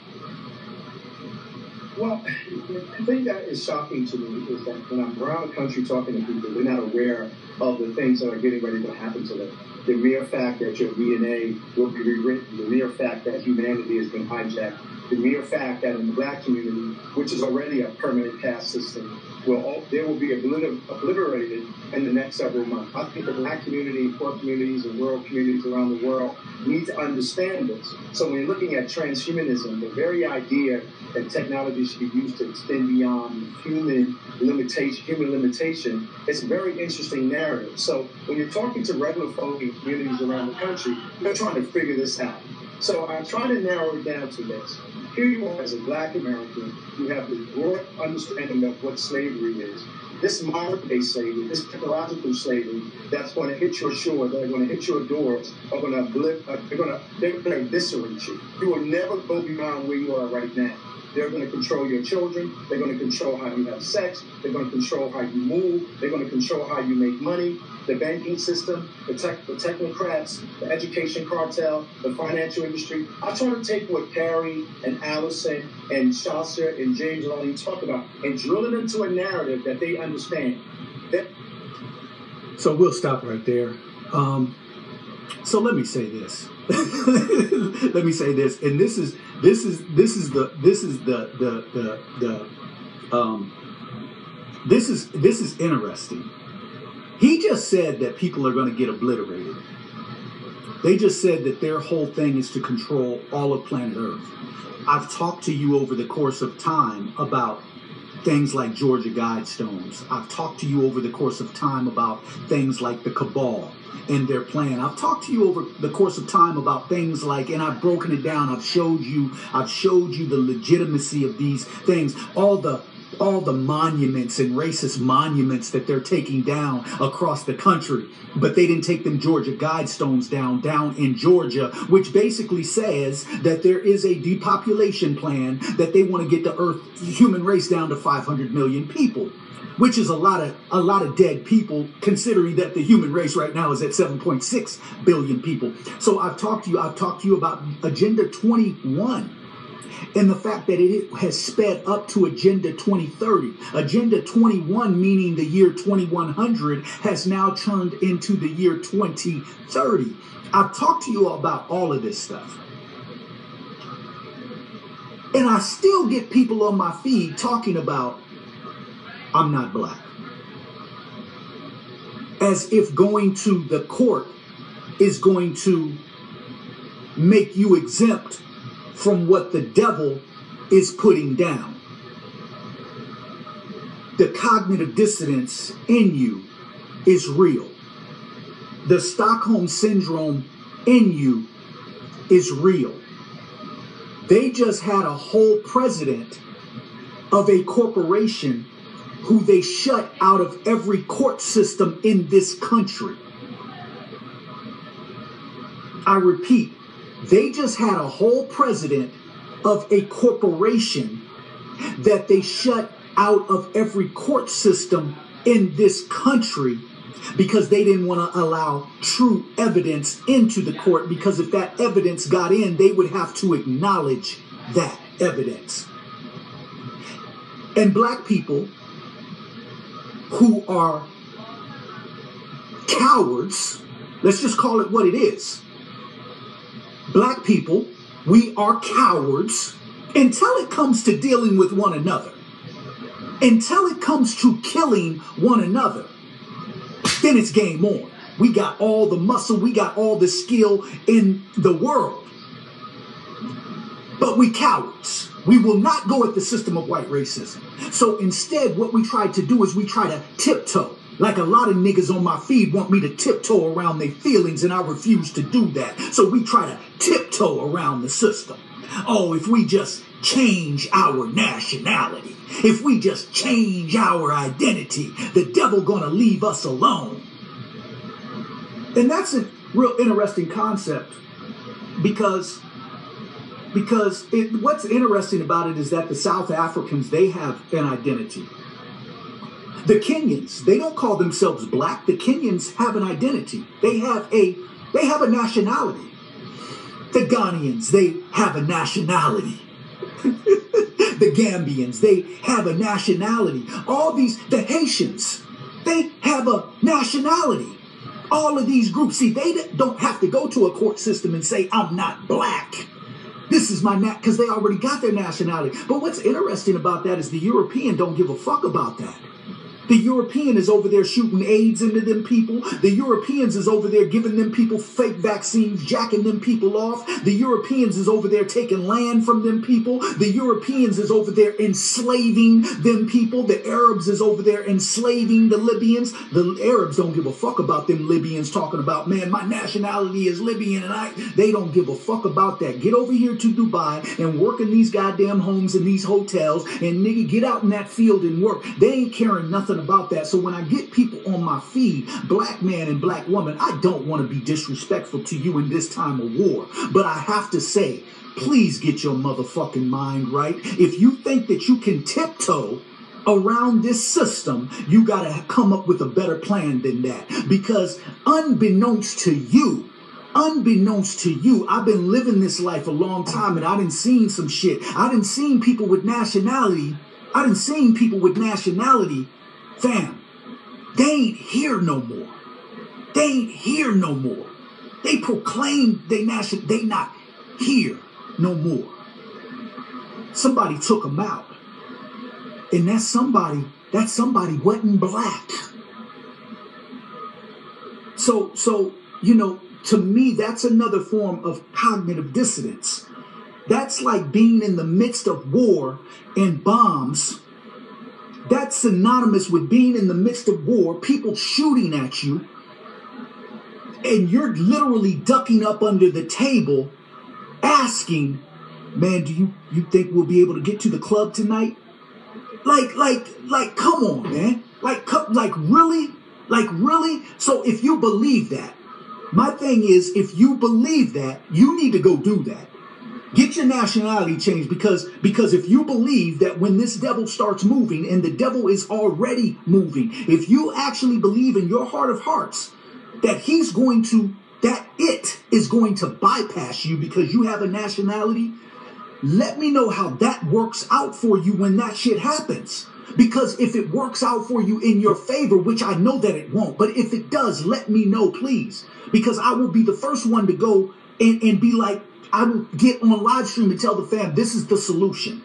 Well, the thing that is shocking to me is that when I'm around the country talking to people, they're not aware of the things that are getting ready to happen to them. The mere fact that your DNA will be rewritten, the mere fact that humanity has been hijacked, the mere fact that in the black community, which is already a permanent caste system, will all, there will be obliter- obliterated in the next several months. I think the black community, poor communities, and rural communities around the world need to understand this. So when you're looking at transhumanism, the very idea that technology should be used to extend beyond human limitation, human limitation, it's a very interesting narrative. So when you're talking to regular folk in communities around the country, they're trying to figure this out. So I'm trying to narrow it down to this. Here you are as a black American, you have this broad understanding of what slavery is. This modern day slavery, this technological slavery that's going to hit your shore, they're going to hit your doors, are going to blip, uh, they're going to they're going to eviscerate you. You will never go beyond where you are right now. They're going to control your children. They're going to control how you have sex. They're going to control how you move. They're going to control how you make money. The banking system, the, tech, the technocrats, the education cartel, the financial industry. I try to take what Carrie and Allison and Chaucer and James Lane talk about and drill it into a narrative that they understand. That So we'll stop right there. Um, so let me say this. [laughs] let me say this, and this is this is this is the this is the the the, the um, this is this is interesting. He just said that people are going to get obliterated. They just said that their whole thing is to control all of planet Earth. I've talked to you over the course of time about things like Georgia Guidestones. I've talked to you over the course of time about things like the cabal and their plan. I've talked to you over the course of time about things like, and I've broken it down. I've showed you, I've showed you the legitimacy of these things, all the all the monuments and racist monuments that they're taking down across the country. But they didn't take them Georgia Guidestones down, down in Georgia, which basically says that there is a depopulation plan that they want to get the earth human race down to 500 million people which is a lot of a lot of dead people considering that the human race right now is at 7.6 billion people so i've talked to you i've talked to you about agenda 21 and the fact that it has sped up to agenda 2030 agenda 21 meaning the year 2100 has now turned into the year 2030 i've talked to you about all of this stuff. And i still get people on my feed talking about I'm not black. As if going to the court is going to make you exempt from what the devil is putting down. The cognitive dissonance in you is real. The Stockholm syndrome in you is real. They just had a whole president of a corporation who they shut out of every court system in this country. I repeat, they just had a whole president of a corporation that they shut out of every court system in this country because they didn't want to allow true evidence into the court because if that evidence got in, they would have to acknowledge that evidence. And black people who are cowards, let's just call it what it is. Black people, we are cowards until it comes to dealing with one another, until it comes to killing one another. Then it's game on. We got all the muscle, we got all the skill in the world. But we cowards. We will not go at the system of white racism. So instead, what we try to do is we try to tiptoe. Like a lot of niggas on my feed want me to tiptoe around their feelings, and I refuse to do that. So we try to tiptoe around the system. Oh, if we just change our nationality, if we just change our identity, the devil gonna leave us alone. And that's a real interesting concept because because it, what's interesting about it is that the South Africans they have an identity. The Kenyans they don't call themselves black. The Kenyans have an identity. They have a they have a nationality. The Ghanaians they have a nationality. [laughs] the Gambians they have a nationality. All these the Haitians They have a nationality. All of these groups, see, they don't have to go to a court system and say, I'm not black. This is my nat because they already got their nationality. But what's interesting about that is the European don't give a fuck about that. The European is over there shooting AIDS into them people. The Europeans is over there giving them people fake vaccines, jacking them people off. The Europeans is over there taking land from them people. The Europeans is over there enslaving them people. The Arabs is over there enslaving the Libyans. The Arabs don't give a fuck about them Libyans talking about, man, my nationality is Libyan and I they don't give a fuck about that. Get over here to Dubai and work in these goddamn homes and these hotels and nigga get out in that field and work. They ain't caring nothing about that. So when I get people on my feed, black man and black woman, I don't want to be disrespectful to you in this time of war. But I have to say, please get your motherfucking mind right. If you think that you can tiptoe around this system, you got to come up with a better plan than that. Because unbeknownst to you, unbeknownst to you, I've been living this life a long time and I didn't seen some shit. I didn't seen people with nationality. I didn't seen people with nationality, fam. They ain't here no more. They ain't here no more. They proclaim they nation. They not here no more. Somebody took them out. And that somebody, that somebody wasn't black. So, so, you know, to me, that's another form of cognitive dissonance. That's like being in the midst of war and bombs. That's synonymous with being in the midst of war, people shooting at you, and you're literally ducking up under the table asking, man, do you, you think we'll be able to get to the club tonight? Like, like, like, come on, man. Like, co- like, really? Like, really? So if you believe that, my thing is, if you believe that, you need to go do that. Get your nationality changed because because if you believe that when this devil starts moving and the devil is already moving, if you actually believe in your heart of hearts that he's going to that it is going to bypass you because you have a nationality, let me know how that works out for you when that shit happens. Because if it works out for you in your favor, which I know that it won't, but if it does, let me know, please. Because I will be the first one to go and, and be like, I will get on live stream and tell the fam, this is the solution.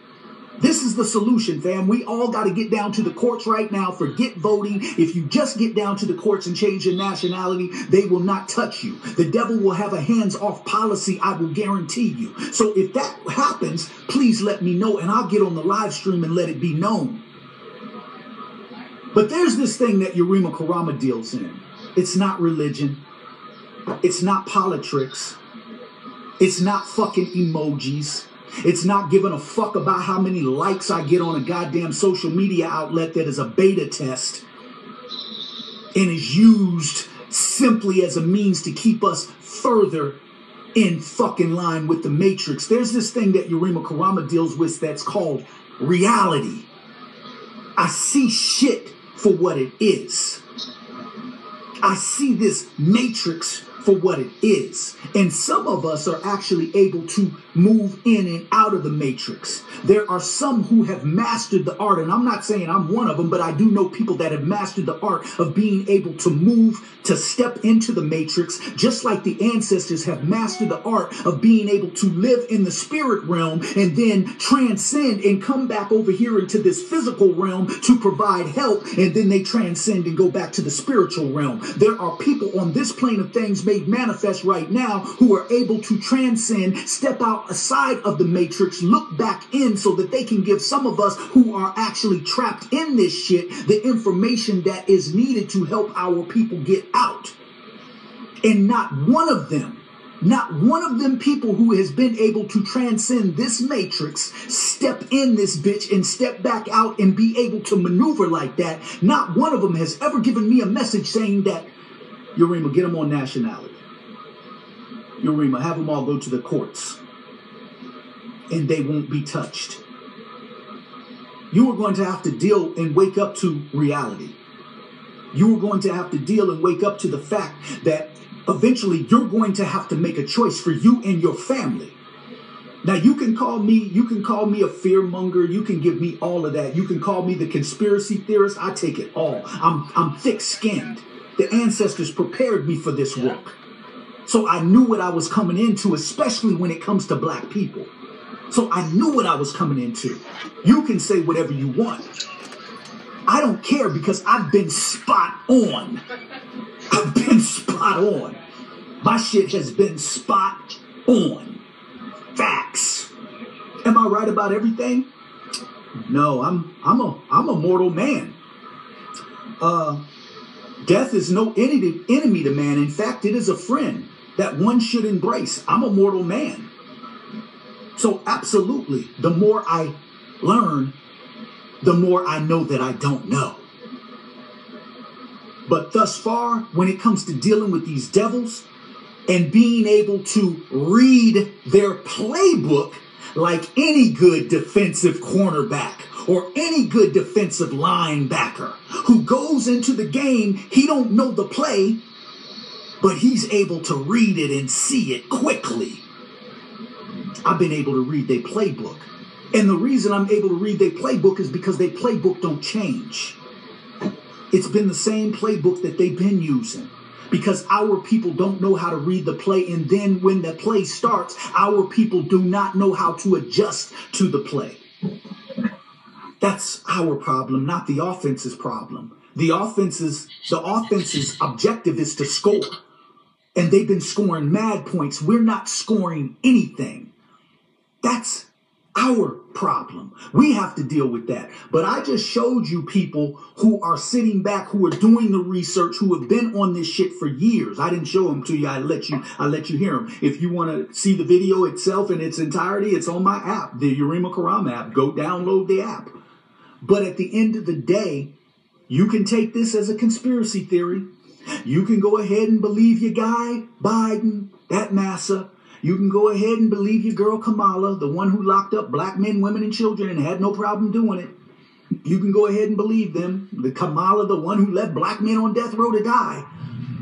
This is the solution, fam. We all got to get down to the courts right now. Forget voting. If you just get down to the courts and change your nationality, they will not touch you. The devil will have a hands off policy, I will guarantee you. So if that happens, please let me know and I'll get on the live stream and let it be known. But there's this thing that Yurima Karama deals in. It's not religion. It's not politics. It's not fucking emojis. It's not giving a fuck about how many likes I get on a goddamn social media outlet that is a beta test and is used simply as a means to keep us further in fucking line with the matrix. There's this thing that Yurima Karama deals with that's called reality. I see shit for what it is. I see this matrix for what it is. And some of us are actually able to move in and out of the matrix. There are some who have mastered the art, and I'm not saying I'm one of them, but I do know people that have mastered the art of being able to move, to step into the matrix, just like the ancestors have mastered the art of being able to live in the spirit realm and then transcend and come back over here into this physical realm to provide help, and then they transcend and go back to the spiritual realm. There are people on this plane of things made manifest right now who are able to transcend, step out aside of the matrix, look back in so that they can give some of us who are actually trapped in this shit the information that is needed to help our people get out. And not one of them, not one of them people who has been able to transcend this matrix, step in this bitch and step back out and be able to maneuver like that, not one of them has ever given me a message saying that, Yurima, get them on nationality. Yurima, have them all go to the courts and they won't be touched. You are going to have to deal and wake up to reality. You are going to have to deal and wake up to the fact that eventually you're going to have to make a choice for you and your family. Now you can call me, you can call me a fear monger, you can give me all of that. You can call me the conspiracy theorist. I take it all. I'm I'm thick-skinned. The ancestors prepared me for this work. So I knew what I was coming into, especially when it comes to black people. So I knew what I was coming into. You can say whatever you want. I don't care because I've been spot on. I've been spot on. My shit has been spot on. Facts. Am I right about everything? No, I'm I'm a I'm a mortal man. Uh death is no enemy enemy to man. In fact, it is a friend that one should embrace. I'm a mortal man. So absolutely, the more I learn, the more I know that I don't know. But thus far, when it comes to dealing with these devils and being able to read their playbook like any good defensive cornerback or any good defensive linebacker who goes into the game, he don't know the play, but he's able to read it and see it quickly. I've been able to read their playbook. And the reason I'm able to read their playbook is because their playbook don't change. It's been the same playbook that they've been using. Because our people don't know how to read the play, and then when the play starts, our people do not know how to adjust to the play. That's our problem, not the offense's problem. The offense's the offense's objective is to score. And they've been scoring mad points. We're not scoring anything. That's our problem. We have to deal with that. But I just showed you people who are sitting back, who are doing the research, who have been on this shit for years. I didn't show them to you. I let you. I let you hear them. If you want to see the video itself in its entirety, it's on my app, the Urema Karam app. Go download the app. But at the end of the day, you can take this as a conspiracy theory. You can go ahead and believe your guy Biden, that massa. You can go ahead and believe your girl Kamala, the one who locked up black men, women, and children and had no problem doing it. You can go ahead and believe them. The Kamala, the one who left black men on death row to die.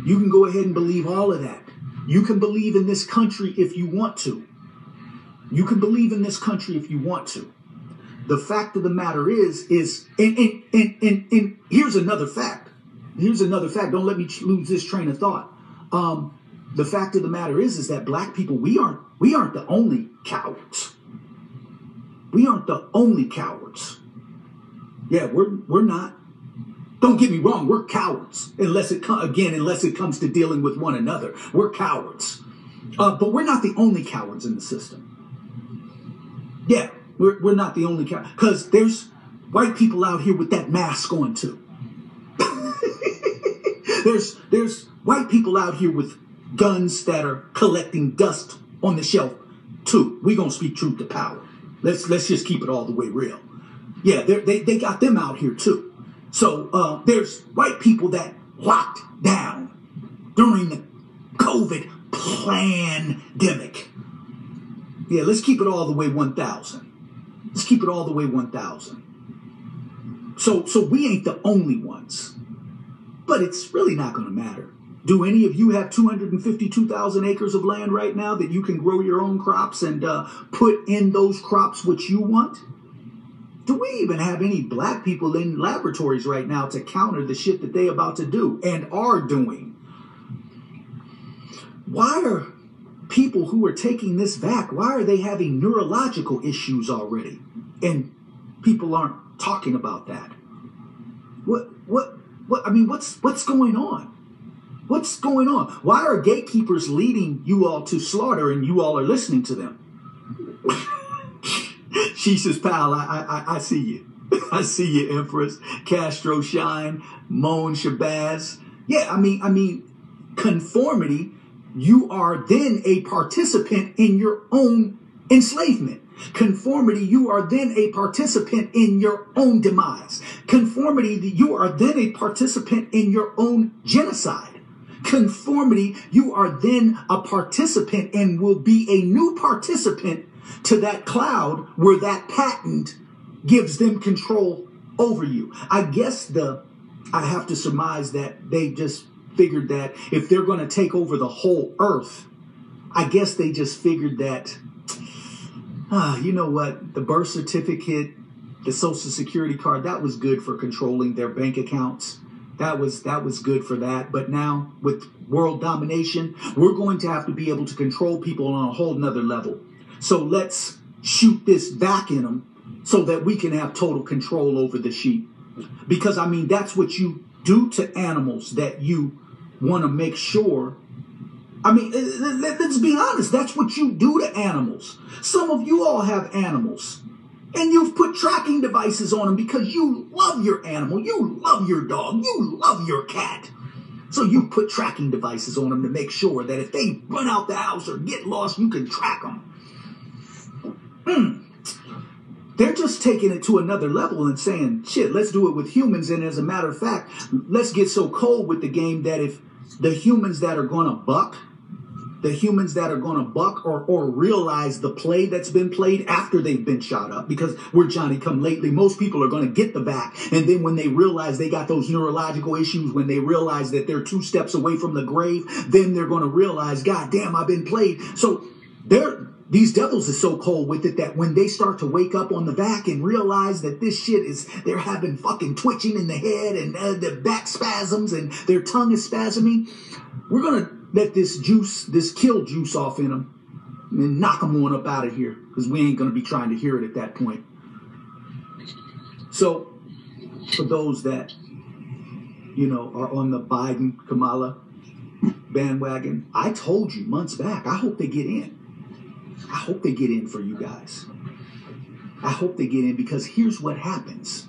You can go ahead and believe all of that. You can believe in this country if you want to. You can believe in this country if you want to. The fact of the matter is, is, and, and, and, and, and here's another fact. Here's another fact. Don't let me lose this train of thought. Um, the fact of the matter is, is that black people, we aren't, we aren't the only cowards. We aren't the only cowards. Yeah, we're, we're not. Don't get me wrong, we're cowards. Unless it again, unless it comes to dealing with one another, we're cowards. Uh, but we're not the only cowards in the system. Yeah, we're, we're not the only cowards because there's white people out here with that mask on too. [laughs] there's there's white people out here with guns that are collecting dust on the shelf too. We gonna speak truth to power. Let's let's just keep it all the way real. Yeah, they they got them out here too. So uh, there's white people that locked down during the COVID pandemic. Yeah, let's keep it all the way 1,000. Let's keep it all the way 1,000. So so we ain't the only ones, but it's really not to matter. Do any of you have 252,000 acres of land right now that you can grow your own crops and uh, put in those crops what you want? Do we even have any black people in laboratories right now to counter the shit that they about to do and are doing? Why are people who are taking this back, why are they having neurological issues already? And people aren't talking about that. What what what I mean what's what's going on? What's going on? Why are gatekeepers leading you all to slaughter and you all are listening to them? [laughs] she says, pal, I, I, I see you. [laughs] I see you, Empress. Castro Shine, Moan Shabazz. Yeah, I mean, I mean, conformity, you are then a participant in your own enslavement. Conformity, you are then a participant in your own demise. Conformity, you are then a participant in your own genocide. Conformity, you are then a participant and will be a new participant to that cloud where that patent gives them control over you. I guess the, I have to surmise that they just figured that if they're going to take over the whole earth, I guess they just figured that ah, you know what? The birth certificate, the social security card, that was good for controlling their bank accounts. That was that was good for that. But now with world domination, we're going to have to be able to control people on a whole nother level. So let's shoot this back in them so that we can have total control over the sheep. Because I mean, that's what you do to animals that you want to make sure. I mean, let's be honest. That's what you do to animals. Some of you all have animals, and you've put tracking devices on them because you love your animal, you love your dog, you love your cat. So you put tracking devices on them to make sure that if they run out the house or get lost, you can track them. Hmm. They're just taking it to another level and saying, shit, let's do it with humans. And as a matter of fact, let's get so cold with the game that if the humans that are going to buck, the humans that are going to buck or, or realize the play that's been played after they've been shot up, because we're Johnny come lately, most people are going to get the back. And then when they realize they got those neurological issues, when they realize that they're two steps away from the grave, then they're going to realize, God damn, I've been played. So they're, these devils are so cold with it that when they start to wake up on the back and realize that this shit is, they're having fucking twitching in the head and uh, the back spasms and their tongue is spasming, we're gonna let this juice, this kill juice off in them and knock them on up out of here because we ain't gonna be trying to hear it at that point. So, for those that, you know, are on the Biden Kamala bandwagon, I told you months back, I hope they get in. I hope they get in for you guys. I hope they get in because here's what happens.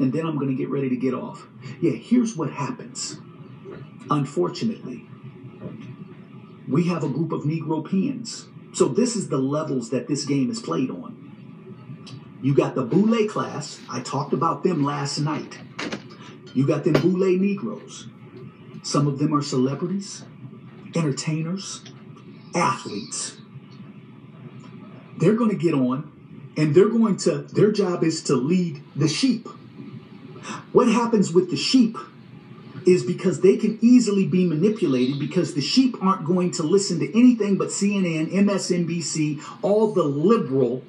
And then I'm going to get ready to get off. Yeah, here's what happens. Unfortunately, we have a group of Negro peons. So this is the levels that this game is played on. You got the Boule class. I talked about them last night. You got them Boule Negroes. Some of them are celebrities, entertainers, athletes. They're going to get on and they're going to, their job is to lead the sheep. What happens with the sheep is because they can easily be manipulated because the sheep aren't going to listen to anything but CNN, MSNBC, all the liberal,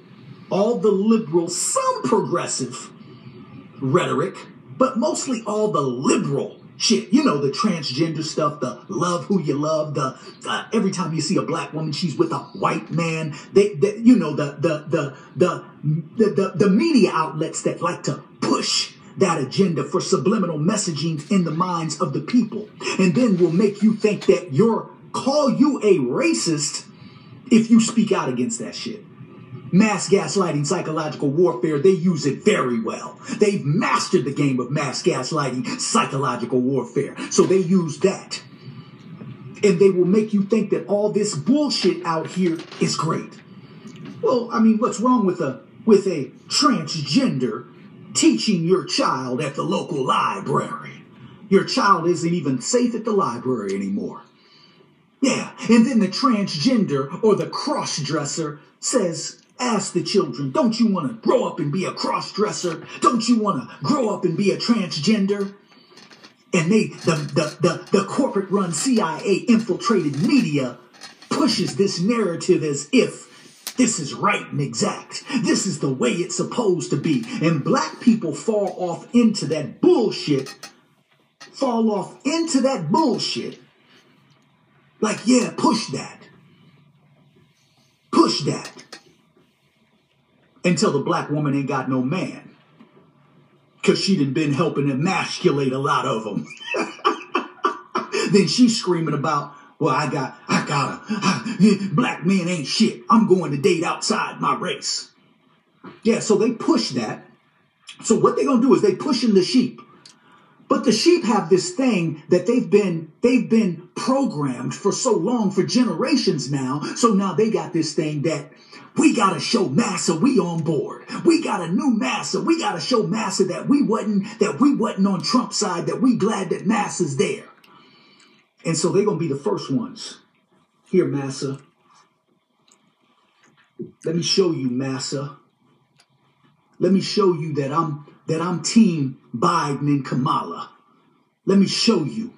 all the liberal, some progressive rhetoric, but mostly all the liberal shit. You know, the transgender stuff, the love who you love, the every time you see a black woman, she's with a white man. They, they you know, the the the the the, the, the media outlets that like to push that agenda for subliminal messaging in the minds of the people, and then will make you think that you're call you a racist if you speak out against that shit. Mass gaslighting, psychological warfare, they use it very well. They've mastered the game of mass gaslighting, psychological warfare. So they use that. And they will make you think that all this bullshit out here is great. Well, I mean, what's wrong with a with a transgender teaching your child at the local library? Your child isn't even safe at the library anymore. Yeah, and then the transgender or the cross dresser says, Ask the children, don't you want to grow up and be a cross dresser? Don't you want to grow up and be a transgender? And they, the, the, the, the corporate run CIA infiltrated media pushes this narrative as if this is right and exact. This is the way it's supposed to be. And black people fall off into that bullshit, fall off into that bullshit. Like, yeah, push that. Push that until the black woman ain't got no man. Cause she done been helping emasculate a lot of them. [laughs] then she's screaming about, well, I got, I got a, black men ain't shit. I'm going to date outside my race. Yeah, so they push that. So what they gonna do is they pushing the sheep. But the sheep have this thing that they've been they've been programmed for so long for generations now. So now they got this thing that we gotta show Massa we on board. We got a new Massa. We gotta show Massa that we wasn't that we wasn't on Trump's side. That we glad that Massa's there. And so they're gonna be the first ones. Here, Massa. Let me show you, Massa. Let me show you that I'm that I'm team Biden and Kamala. Let me show you.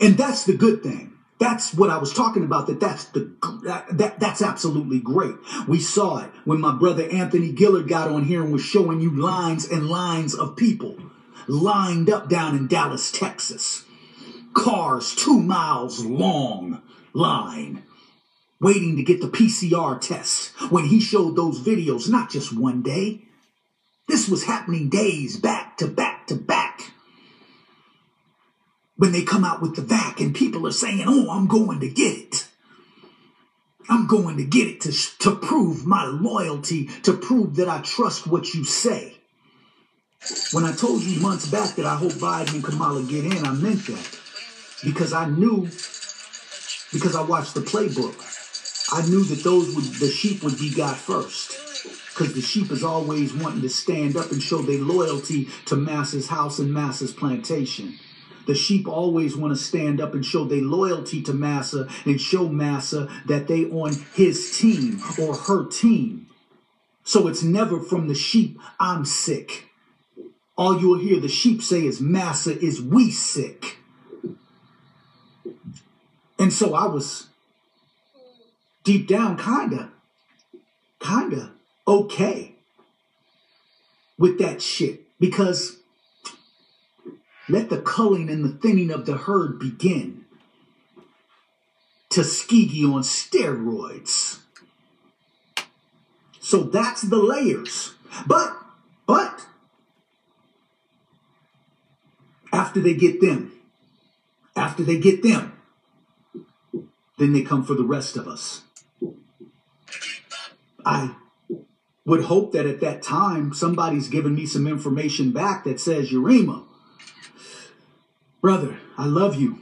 And that's the good thing. That's what I was talking about. That that's the that, that that's absolutely great. We saw it when my brother Anthony Gillard got on here and was showing you lines and lines of people lined up down in Dallas, Texas. Cars two miles long line waiting to get the PCR test. When he showed those videos, not just one day. This was happening days back to back to back when they come out with the vac and people are saying, oh, I'm going to get it. I'm going to get it to, to prove my loyalty, to prove that I trust what you say. When I told you months back that I hope Biden and Kamala get in, I meant that. Because I knew, because I watched the playbook, I knew that those would, the sheep would be got first. Because the sheep is always wanting to stand up and show their loyalty to Massa's house and Massa's plantation. The sheep always want to stand up and show their loyalty to Massa and show Massa that they on his team or her team. So it's never from the sheep, I'm sick. All you'll hear the sheep say is Massa is we sick. And so I was deep down kinda, kinda okay with that shit because let the culling and the thinning of the herd begin. Tuskegee on steroids. So that's the layers. But, but, after they get them, after they get them, then they come for the rest of us. I would hope that at that time somebody's given me some information back that says, Urema, brother, I love you.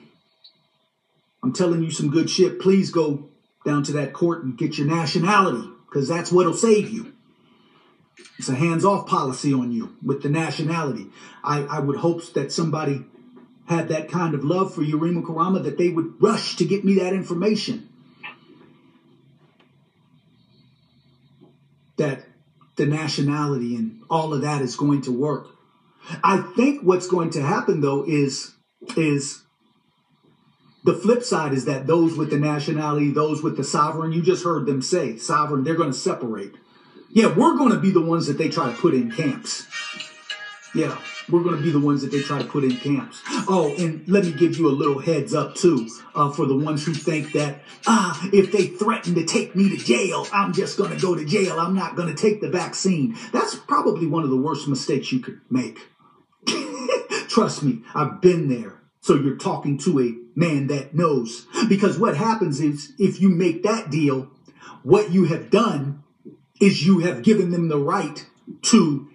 I'm telling you some good shit. Please go down to that court and get your nationality because that's what'll save you. It's a hands off policy on you with the nationality. I, I would hope that somebody had that kind of love for Urema Karama that they would rush to get me that information. That the nationality and all of that is going to work. I think what's going to happen though is is the flip side is that those with the nationality, those with the sovereign, you just heard them say sovereign, they're going to separate. Yeah, we're going to be the ones that they try to put in camps. Yeah, we're going to be the ones that they try to put in camps. Oh, and let me give you a little heads up too uh, for the ones who think that ah, if they threaten to take me to jail, I'm just going to go to jail. I'm not going to take the vaccine. That's probably one of the worst mistakes you could make. [laughs] Trust me, I've been there. So you're talking to a man that knows. Because what happens is if you make that deal, what you have done is you have given them the right to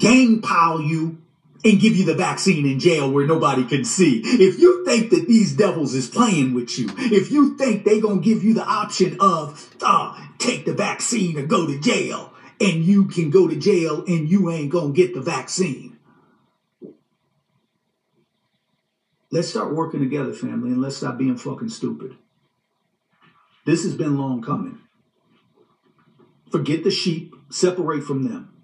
gang pile you and give you the vaccine in jail where nobody can see. If you think that these devils is playing with you, if you think they gonna give you the option of uh, take the vaccine or go to jail, and you can go to jail and you ain't gonna get the vaccine. Let's start working together, family, and let's stop being fucking stupid. This has been long coming. Forget the sheep, separate from them.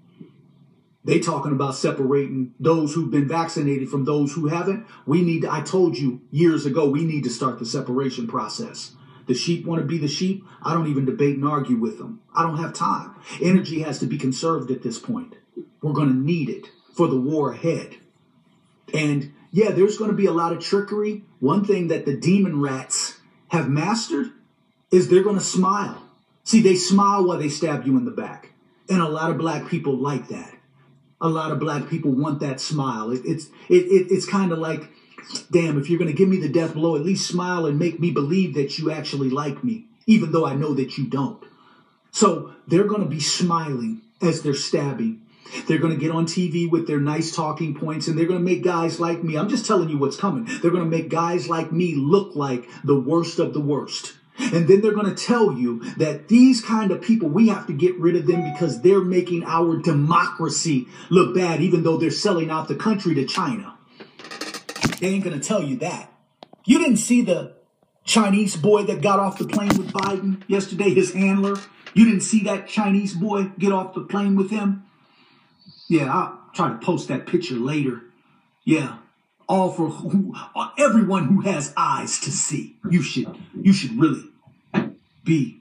They talking about separating those who've been vaccinated from those who haven't. We need to, I told you years ago, we need to start the separation process. The sheep want to be the sheep. I don't even debate and argue with them. I don't have time. Energy has to be conserved at this point. We're going to need it for the war ahead. And yeah, there's going to be a lot of trickery. One thing that the demon rats have mastered is they're going to smile. See, they smile while they stab you in the back. And a lot of black people like that. A lot of black people want that smile. It, it's it, it it's kind of like, damn, if you're to give me the death blow, at least smile and make me believe that you actually like me, even though I know that you don't. So they're to be smiling as they're stabbing. They're going to get on TV with their nice talking points and they're going to make guys like me. I'm just telling you what's coming. They're going to make guys like me look like the worst of the worst. And then they're going to tell you that these kind of people, we have to get rid of them because they're making our democracy look bad, even though they're selling out the country to China. They ain't going to tell you that. You didn't see the Chinese boy that got off the plane with Biden yesterday, his handler. You didn't see that Chinese boy get off the plane with him? Yeah, I'll try to post that picture later. Yeah. All for who, everyone who has eyes to see. You should, you should really be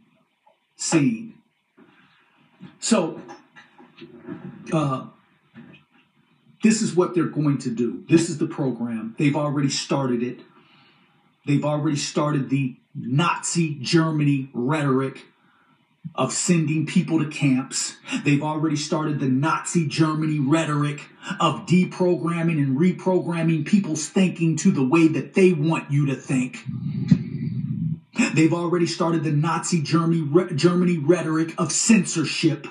seen. So, uh, this is what they're going to do. This is the program. They've already started it. They've already started the Nazi Germany rhetoric of sending people to camps. They've already started the Nazi Germany rhetoric of deprogramming and reprogramming people's thinking to the way that they want you to think. They've already started the Nazi Germany, Germany rhetoric of censorship.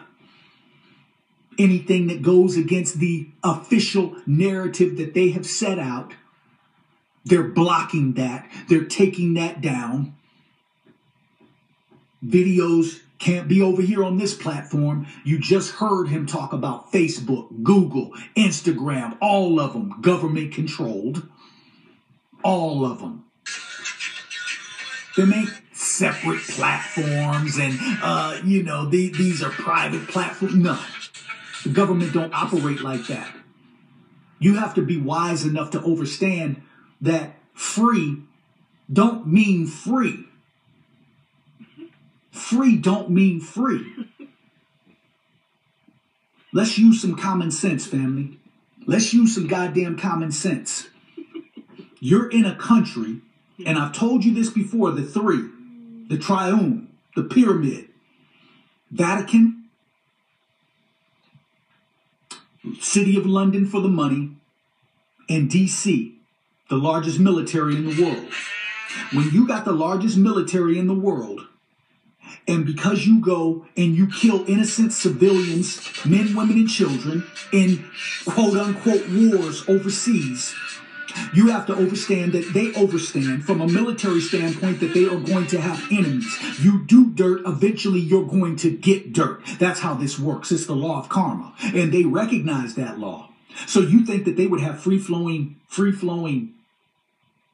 Anything that goes against the official narrative that they have set out, they're blocking that. They're taking that down. Videos can't be over here on this platform. You just heard him talk about Facebook, Google, Instagram, all of them government controlled. All of them. They make separate platforms and, uh, you know, the, these are private platforms. No, the government don't operate like that. You have to be wise enough to understand that free don't mean free. Free don't mean free. Let's use some common sense, family. Let's use some goddamn common sense. You're in a country, and I've told you this before the three, the triune, the pyramid, Vatican, City of London for the money, and DC, the largest military in the world. When you got the largest military in the world, and because you go and you kill innocent civilians, men, women, and children in quote unquote wars overseas, you have to understand that they overstand from a military standpoint that they are going to have enemies. You do dirt, eventually you're going to get dirt. That's how this works. It's the law of karma. And they recognize that law. So you think that they would have free flowing, free flowing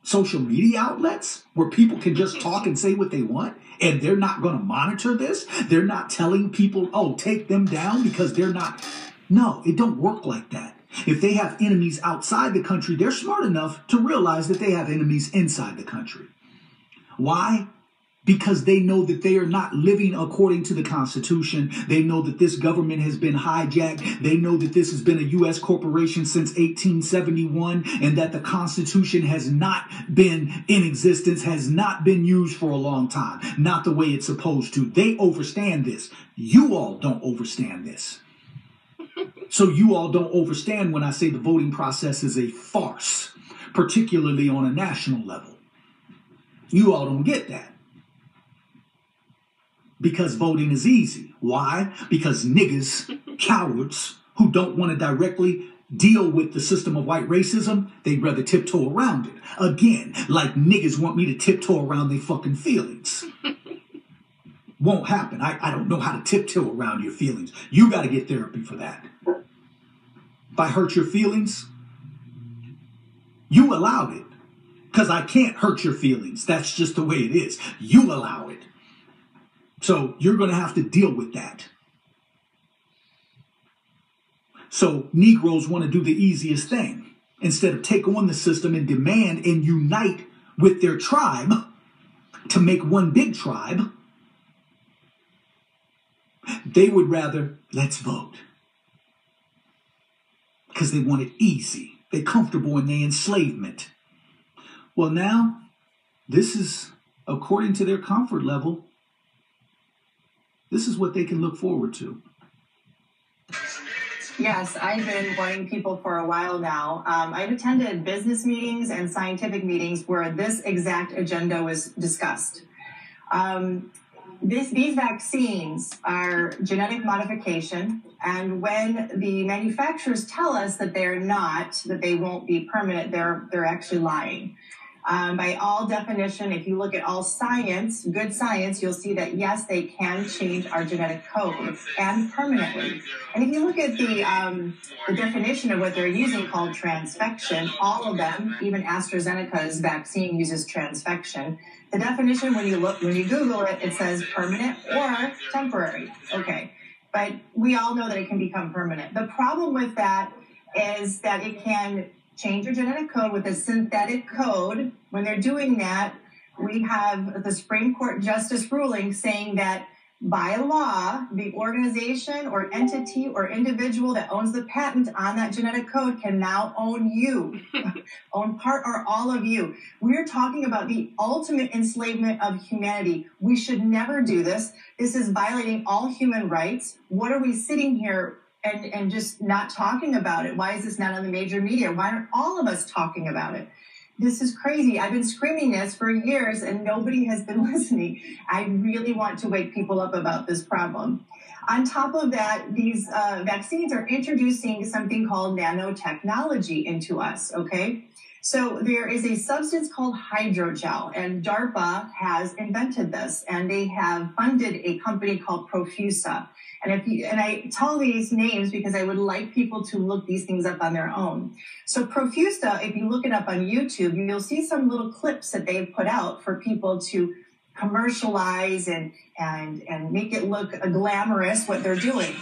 social media outlets where people can just talk and say what they want and they're not going to monitor this. They're not telling people oh take them down because they're not no it don't work like that. If they have enemies outside the country they're smart enough to realize that they have enemies inside the country. Why because they know that they are not living according to the Constitution. They know that this government has been hijacked. They know that this has been a U.S. corporation since 1871 and that the Constitution has not been in existence, has not been used for a long time, not the way it's supposed to. They understand this. You all don't understand this. [laughs] So you all don't understand when I say the voting process is a farce, particularly on a national level. You all don't get that because voting is easy. Why? Because niggas, [laughs] cowards, who don't want to directly deal with the system of white racism, they'd rather tiptoe around it. Again, like niggas want me to tiptoe around their fucking feelings. [laughs] Won't happen. I, I don't know how to tiptoe around your feelings. You got to get therapy for that. If I hurt your feelings, you allowed it. Because I can't hurt your feelings. That's just the way it is. You allow it. So you're going to have to deal with that. So Negroes want to do the easiest thing. Instead of take on the system and demand and unite with their tribe to make one big tribe, they would rather let's vote. Because they want it easy. They're comfortable in their enslavement. Well, now, this is according to their comfort level this is what they can look forward to. Yes, I've been warning people for a while now. Um, I've attended business meetings and scientific meetings where this exact agenda was discussed. Um, this, these vaccines are genetic modification, and when the manufacturers tell us that they're not, that they won't be permanent, they're they're actually lying. Um, by all definition, if you look at all science, good science, you'll see that yes, they can change our genetic code and permanently. And if you look at the, um, the definition of what they're using called transfection, all of them, even AstraZeneca's vaccine uses transfection. The definition, when you look, when you Google it, it says permanent or temporary. Okay. But we all know that it can become permanent. The problem with that is that it can change your genetic code with a synthetic code. When they're doing that, we have the Supreme Court justice ruling saying that by law, the organization or entity or individual that owns the patent on that genetic code can now own you, [laughs] own part or all of you. We're talking about the ultimate enslavement of humanity. We should never do this. This is violating all human rights. What are we sitting here and, and just not talking about it? Why is this not on the major media? Why aren't all of us talking about it? This is crazy. I've been screaming this for years and nobody has been [laughs] listening. I really want to wake people up about this problem. On top of that, these uh, vaccines are introducing something called nanotechnology into us, okay? So there is a substance called hydrogel, and DARPA has invented this, and they have funded a company called Profusa. And if you, and I tell these names because I would like people to look these things up on their own. So Profusa, if you look it up on YouTube, you'll see some little clips that they've put out for people to commercialize and and and make it look glamorous what they're doing.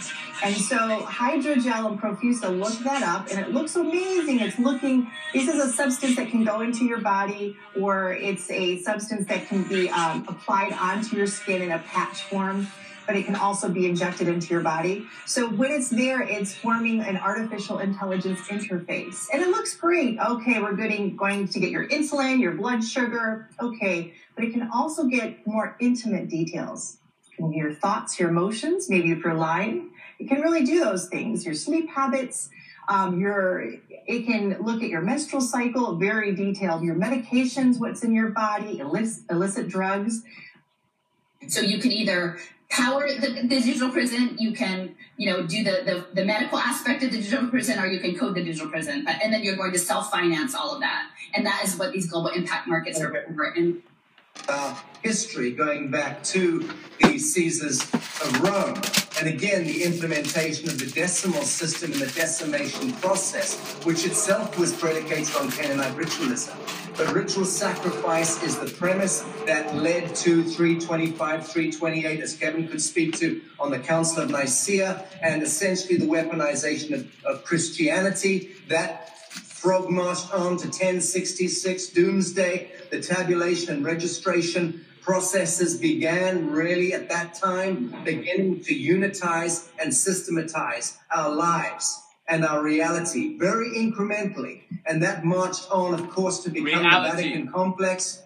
And so hydrogel and Profusa, look that up, and it looks amazing. It's looking. This is a substance that can go into your body, or it's a substance that can be um, applied onto your skin in a patch form. But it can also be injected into your body. So when it's there, it's forming an artificial intelligence interface, and it looks great. Okay, we're getting going to get your insulin, your blood sugar. Okay, but it can also get more intimate details. Your thoughts, your emotions, maybe if you're lying. It can really do those things. Your sleep habits, um, your it can look at your menstrual cycle, very detailed. Your medications, what's in your body, illicit, illicit drugs. So you can either power the, the digital prison, you can, you know, do the, the, the medical aspect of the digital prison, or you can code the digital prison. But, and then you're going to self-finance all of that. And that is what these global impact markets are over. And uh, history going back to the Caesars of Rome. And again, the implementation of the decimal system and the decimation process, which itself was predicated on Canaanite ritualism. But ritual sacrifice is the premise that led to 325, 328, as Kevin could speak to on the Council of Nicaea, and essentially the weaponization of, of Christianity. That frog marched on to 1066 Domesday. The tabulation and registration processes began really at that time, beginning to unitize and systematize our lives and our reality very incrementally. And that marched on, of course, to become Reality. the Vatican complex,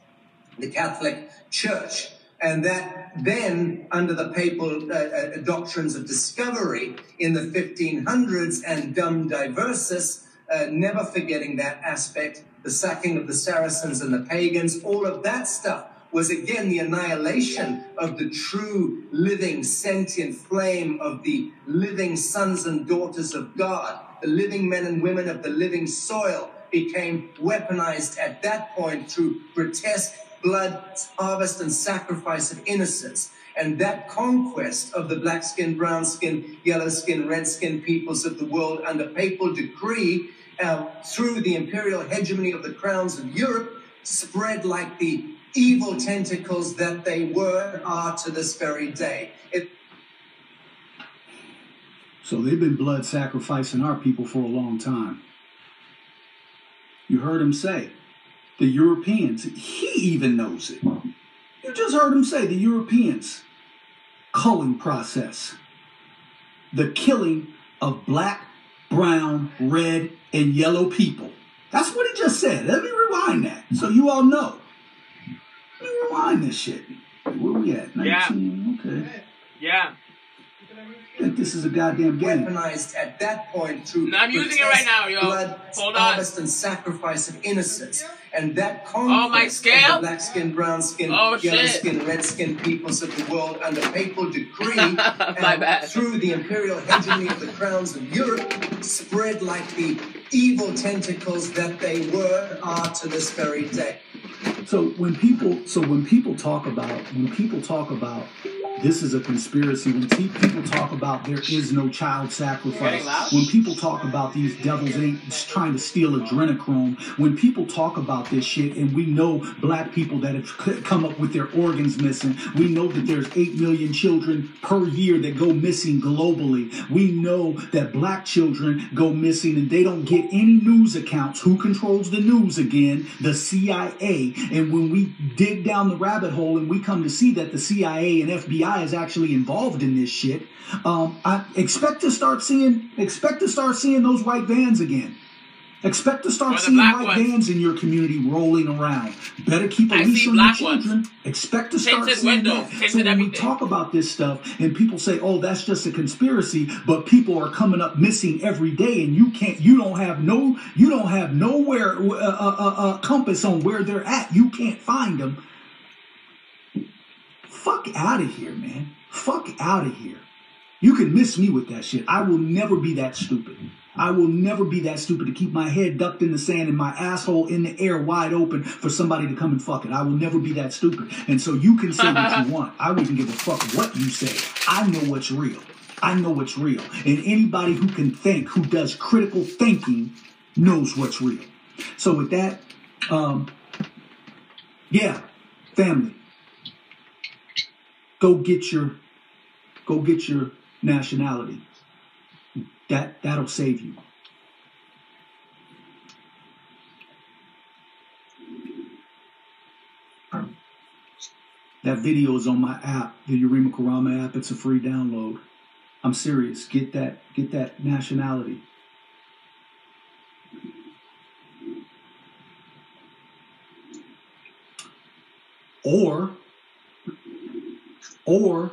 the Catholic Church. And that then, under the papal uh, uh, doctrines of discovery in the 1500s and Dum Diversas, uh, never forgetting that aspect, the sacking of the Saracens and the pagans, all of that stuff was again the annihilation of the true living sentient flame of the living sons and daughters of God. The living men and women of the living soil became weaponized at that point through grotesque blood harvest and sacrifice of innocence. And that conquest of the black skin, brown skin, yellow skin, red skin peoples of the world under papal decree uh, through the imperial hegemony of the crowns of Europe spread like the evil tentacles that they were and are to this very day. It, So they've been blood sacrificing our people for a long time. You heard him say, the Europeans, he even knows it. You just heard him say, the Europeans, culling process, the killing of black, brown, red, and yellow people. That's what he just said. Let me rewind that so you all know. Let me rewind this shit. Where we at? Yeah. Okay. Yeah. I think this is a goddamn game. weaponized at that point through No, I'm using it right now, yo. blood, Hold on. harvest, and sacrifice of innocence. And that Oh, my conquest scale? of the black skin, brown skin, Oh, yellow shit. skin, red skin peoples of the world under papal decree [laughs] My and through the imperial hegemony of the crowns of Europe spread like the evil tentacles that they were and are to this very day. So when people, so when people talk about, when people talk about This is a conspiracy. When people talk about there is no child sacrifice, when people talk about these devils ain't trying to steal adrenochrome, when people talk about this shit, and we know black people that have c- come up with their organs missing, we know that there's 8 million children per year that go missing globally. We know that black children go missing and they don't get any news accounts. Who controls the news again? The CIA. And when we dig down the rabbit hole and we come to see that the CIA and FBI is actually involved in this shit, um, I expect to start seeing expect to start seeing those white vans again. Expect to start seeing white ones. vans in your community rolling around. Better keep a I leash on your black ones. children. Expect to start Tinted seeing windows, that. tinted So when we talk about this stuff and people say, "Oh, that's just a conspiracy," but people are coming up missing every day, and you can't, you don't have no, you don't have nowhere uh, uh, uh, uh, compass on where they're at. You can't find them. Fuck out of here, man. Fuck out of here. You can miss me with that shit. I will never be that stupid. I will never be that stupid to keep my head ducked in the sand and my asshole in the air wide open for somebody to come and fuck it. I will never be that stupid. And so you can say what you [laughs] want. I wouldn't give a fuck what you say. I know what's real. I know what's real. And anybody who can think, who does critical thinking, knows what's real. So with that, um, yeah, family, go get your, go get your nationality. That that'll save you. That video is on my app, the Urema Karama app. It's a free download. I'm serious. Get that get that nationality. Or or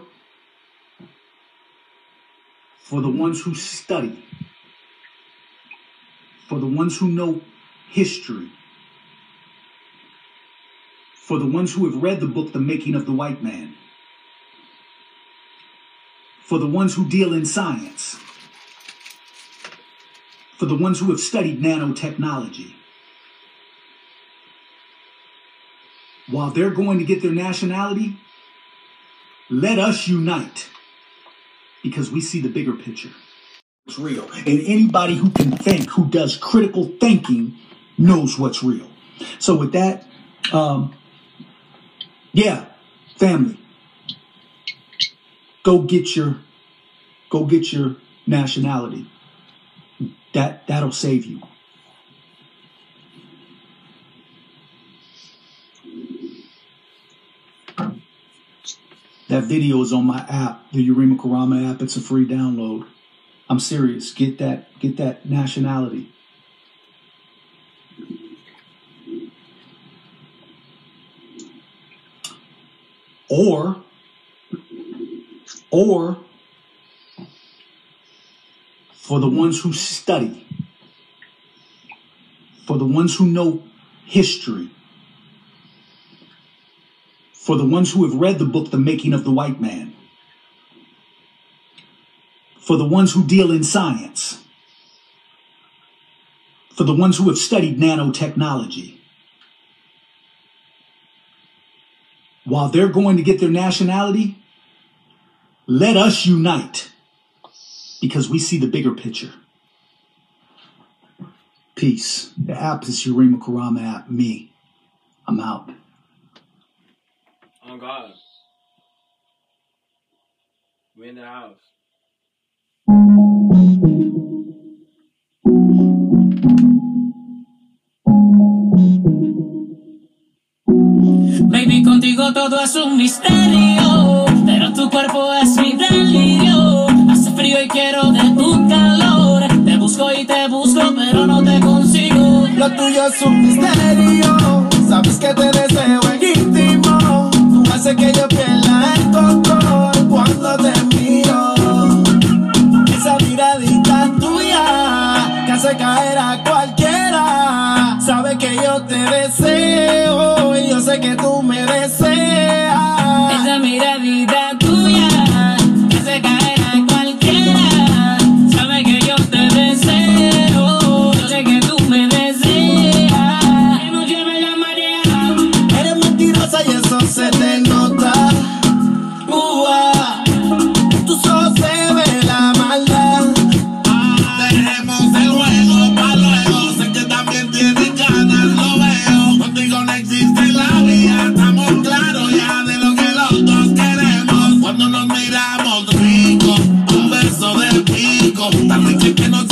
for the ones who study, for the ones who know history, for the ones who have read the book The Making of the White Man, for the ones who deal in science, for the ones who have studied nanotechnology. While they're going to get their nationality, let us unite because we see the bigger picture. It's real. And anybody who can think, who does critical thinking, knows what's real. So with that, um, yeah, family, go get your, go get your nationality. That that'll save you. That video is on my app, the Urema Karama app. It's a free download. I'm serious. Get that get that nationality. Or or for the ones who study, for the ones who know history, for the ones who have read the book The Making of the White Man, for the ones who deal in science, for the ones who have studied nanotechnology. While they're going to get their nationality, let us unite because we see the bigger picture. Peace. The app is Urema Karama app. Me. I'm out. Oh God. We in the house. Baby, contigo todo es un misterio, pero tu cuerpo es mi delirio. Hace frío y quiero de tu calor. Te busco y te busco, pero no te consigo. Lo tuyo es un misterio. Sabes que te deseo. Que yo pierda el control cuando te miro. Esa miradita tuya que hace caer a cualquiera. Sabe que yo te deseo y yo sé que tú me deseas. you cannot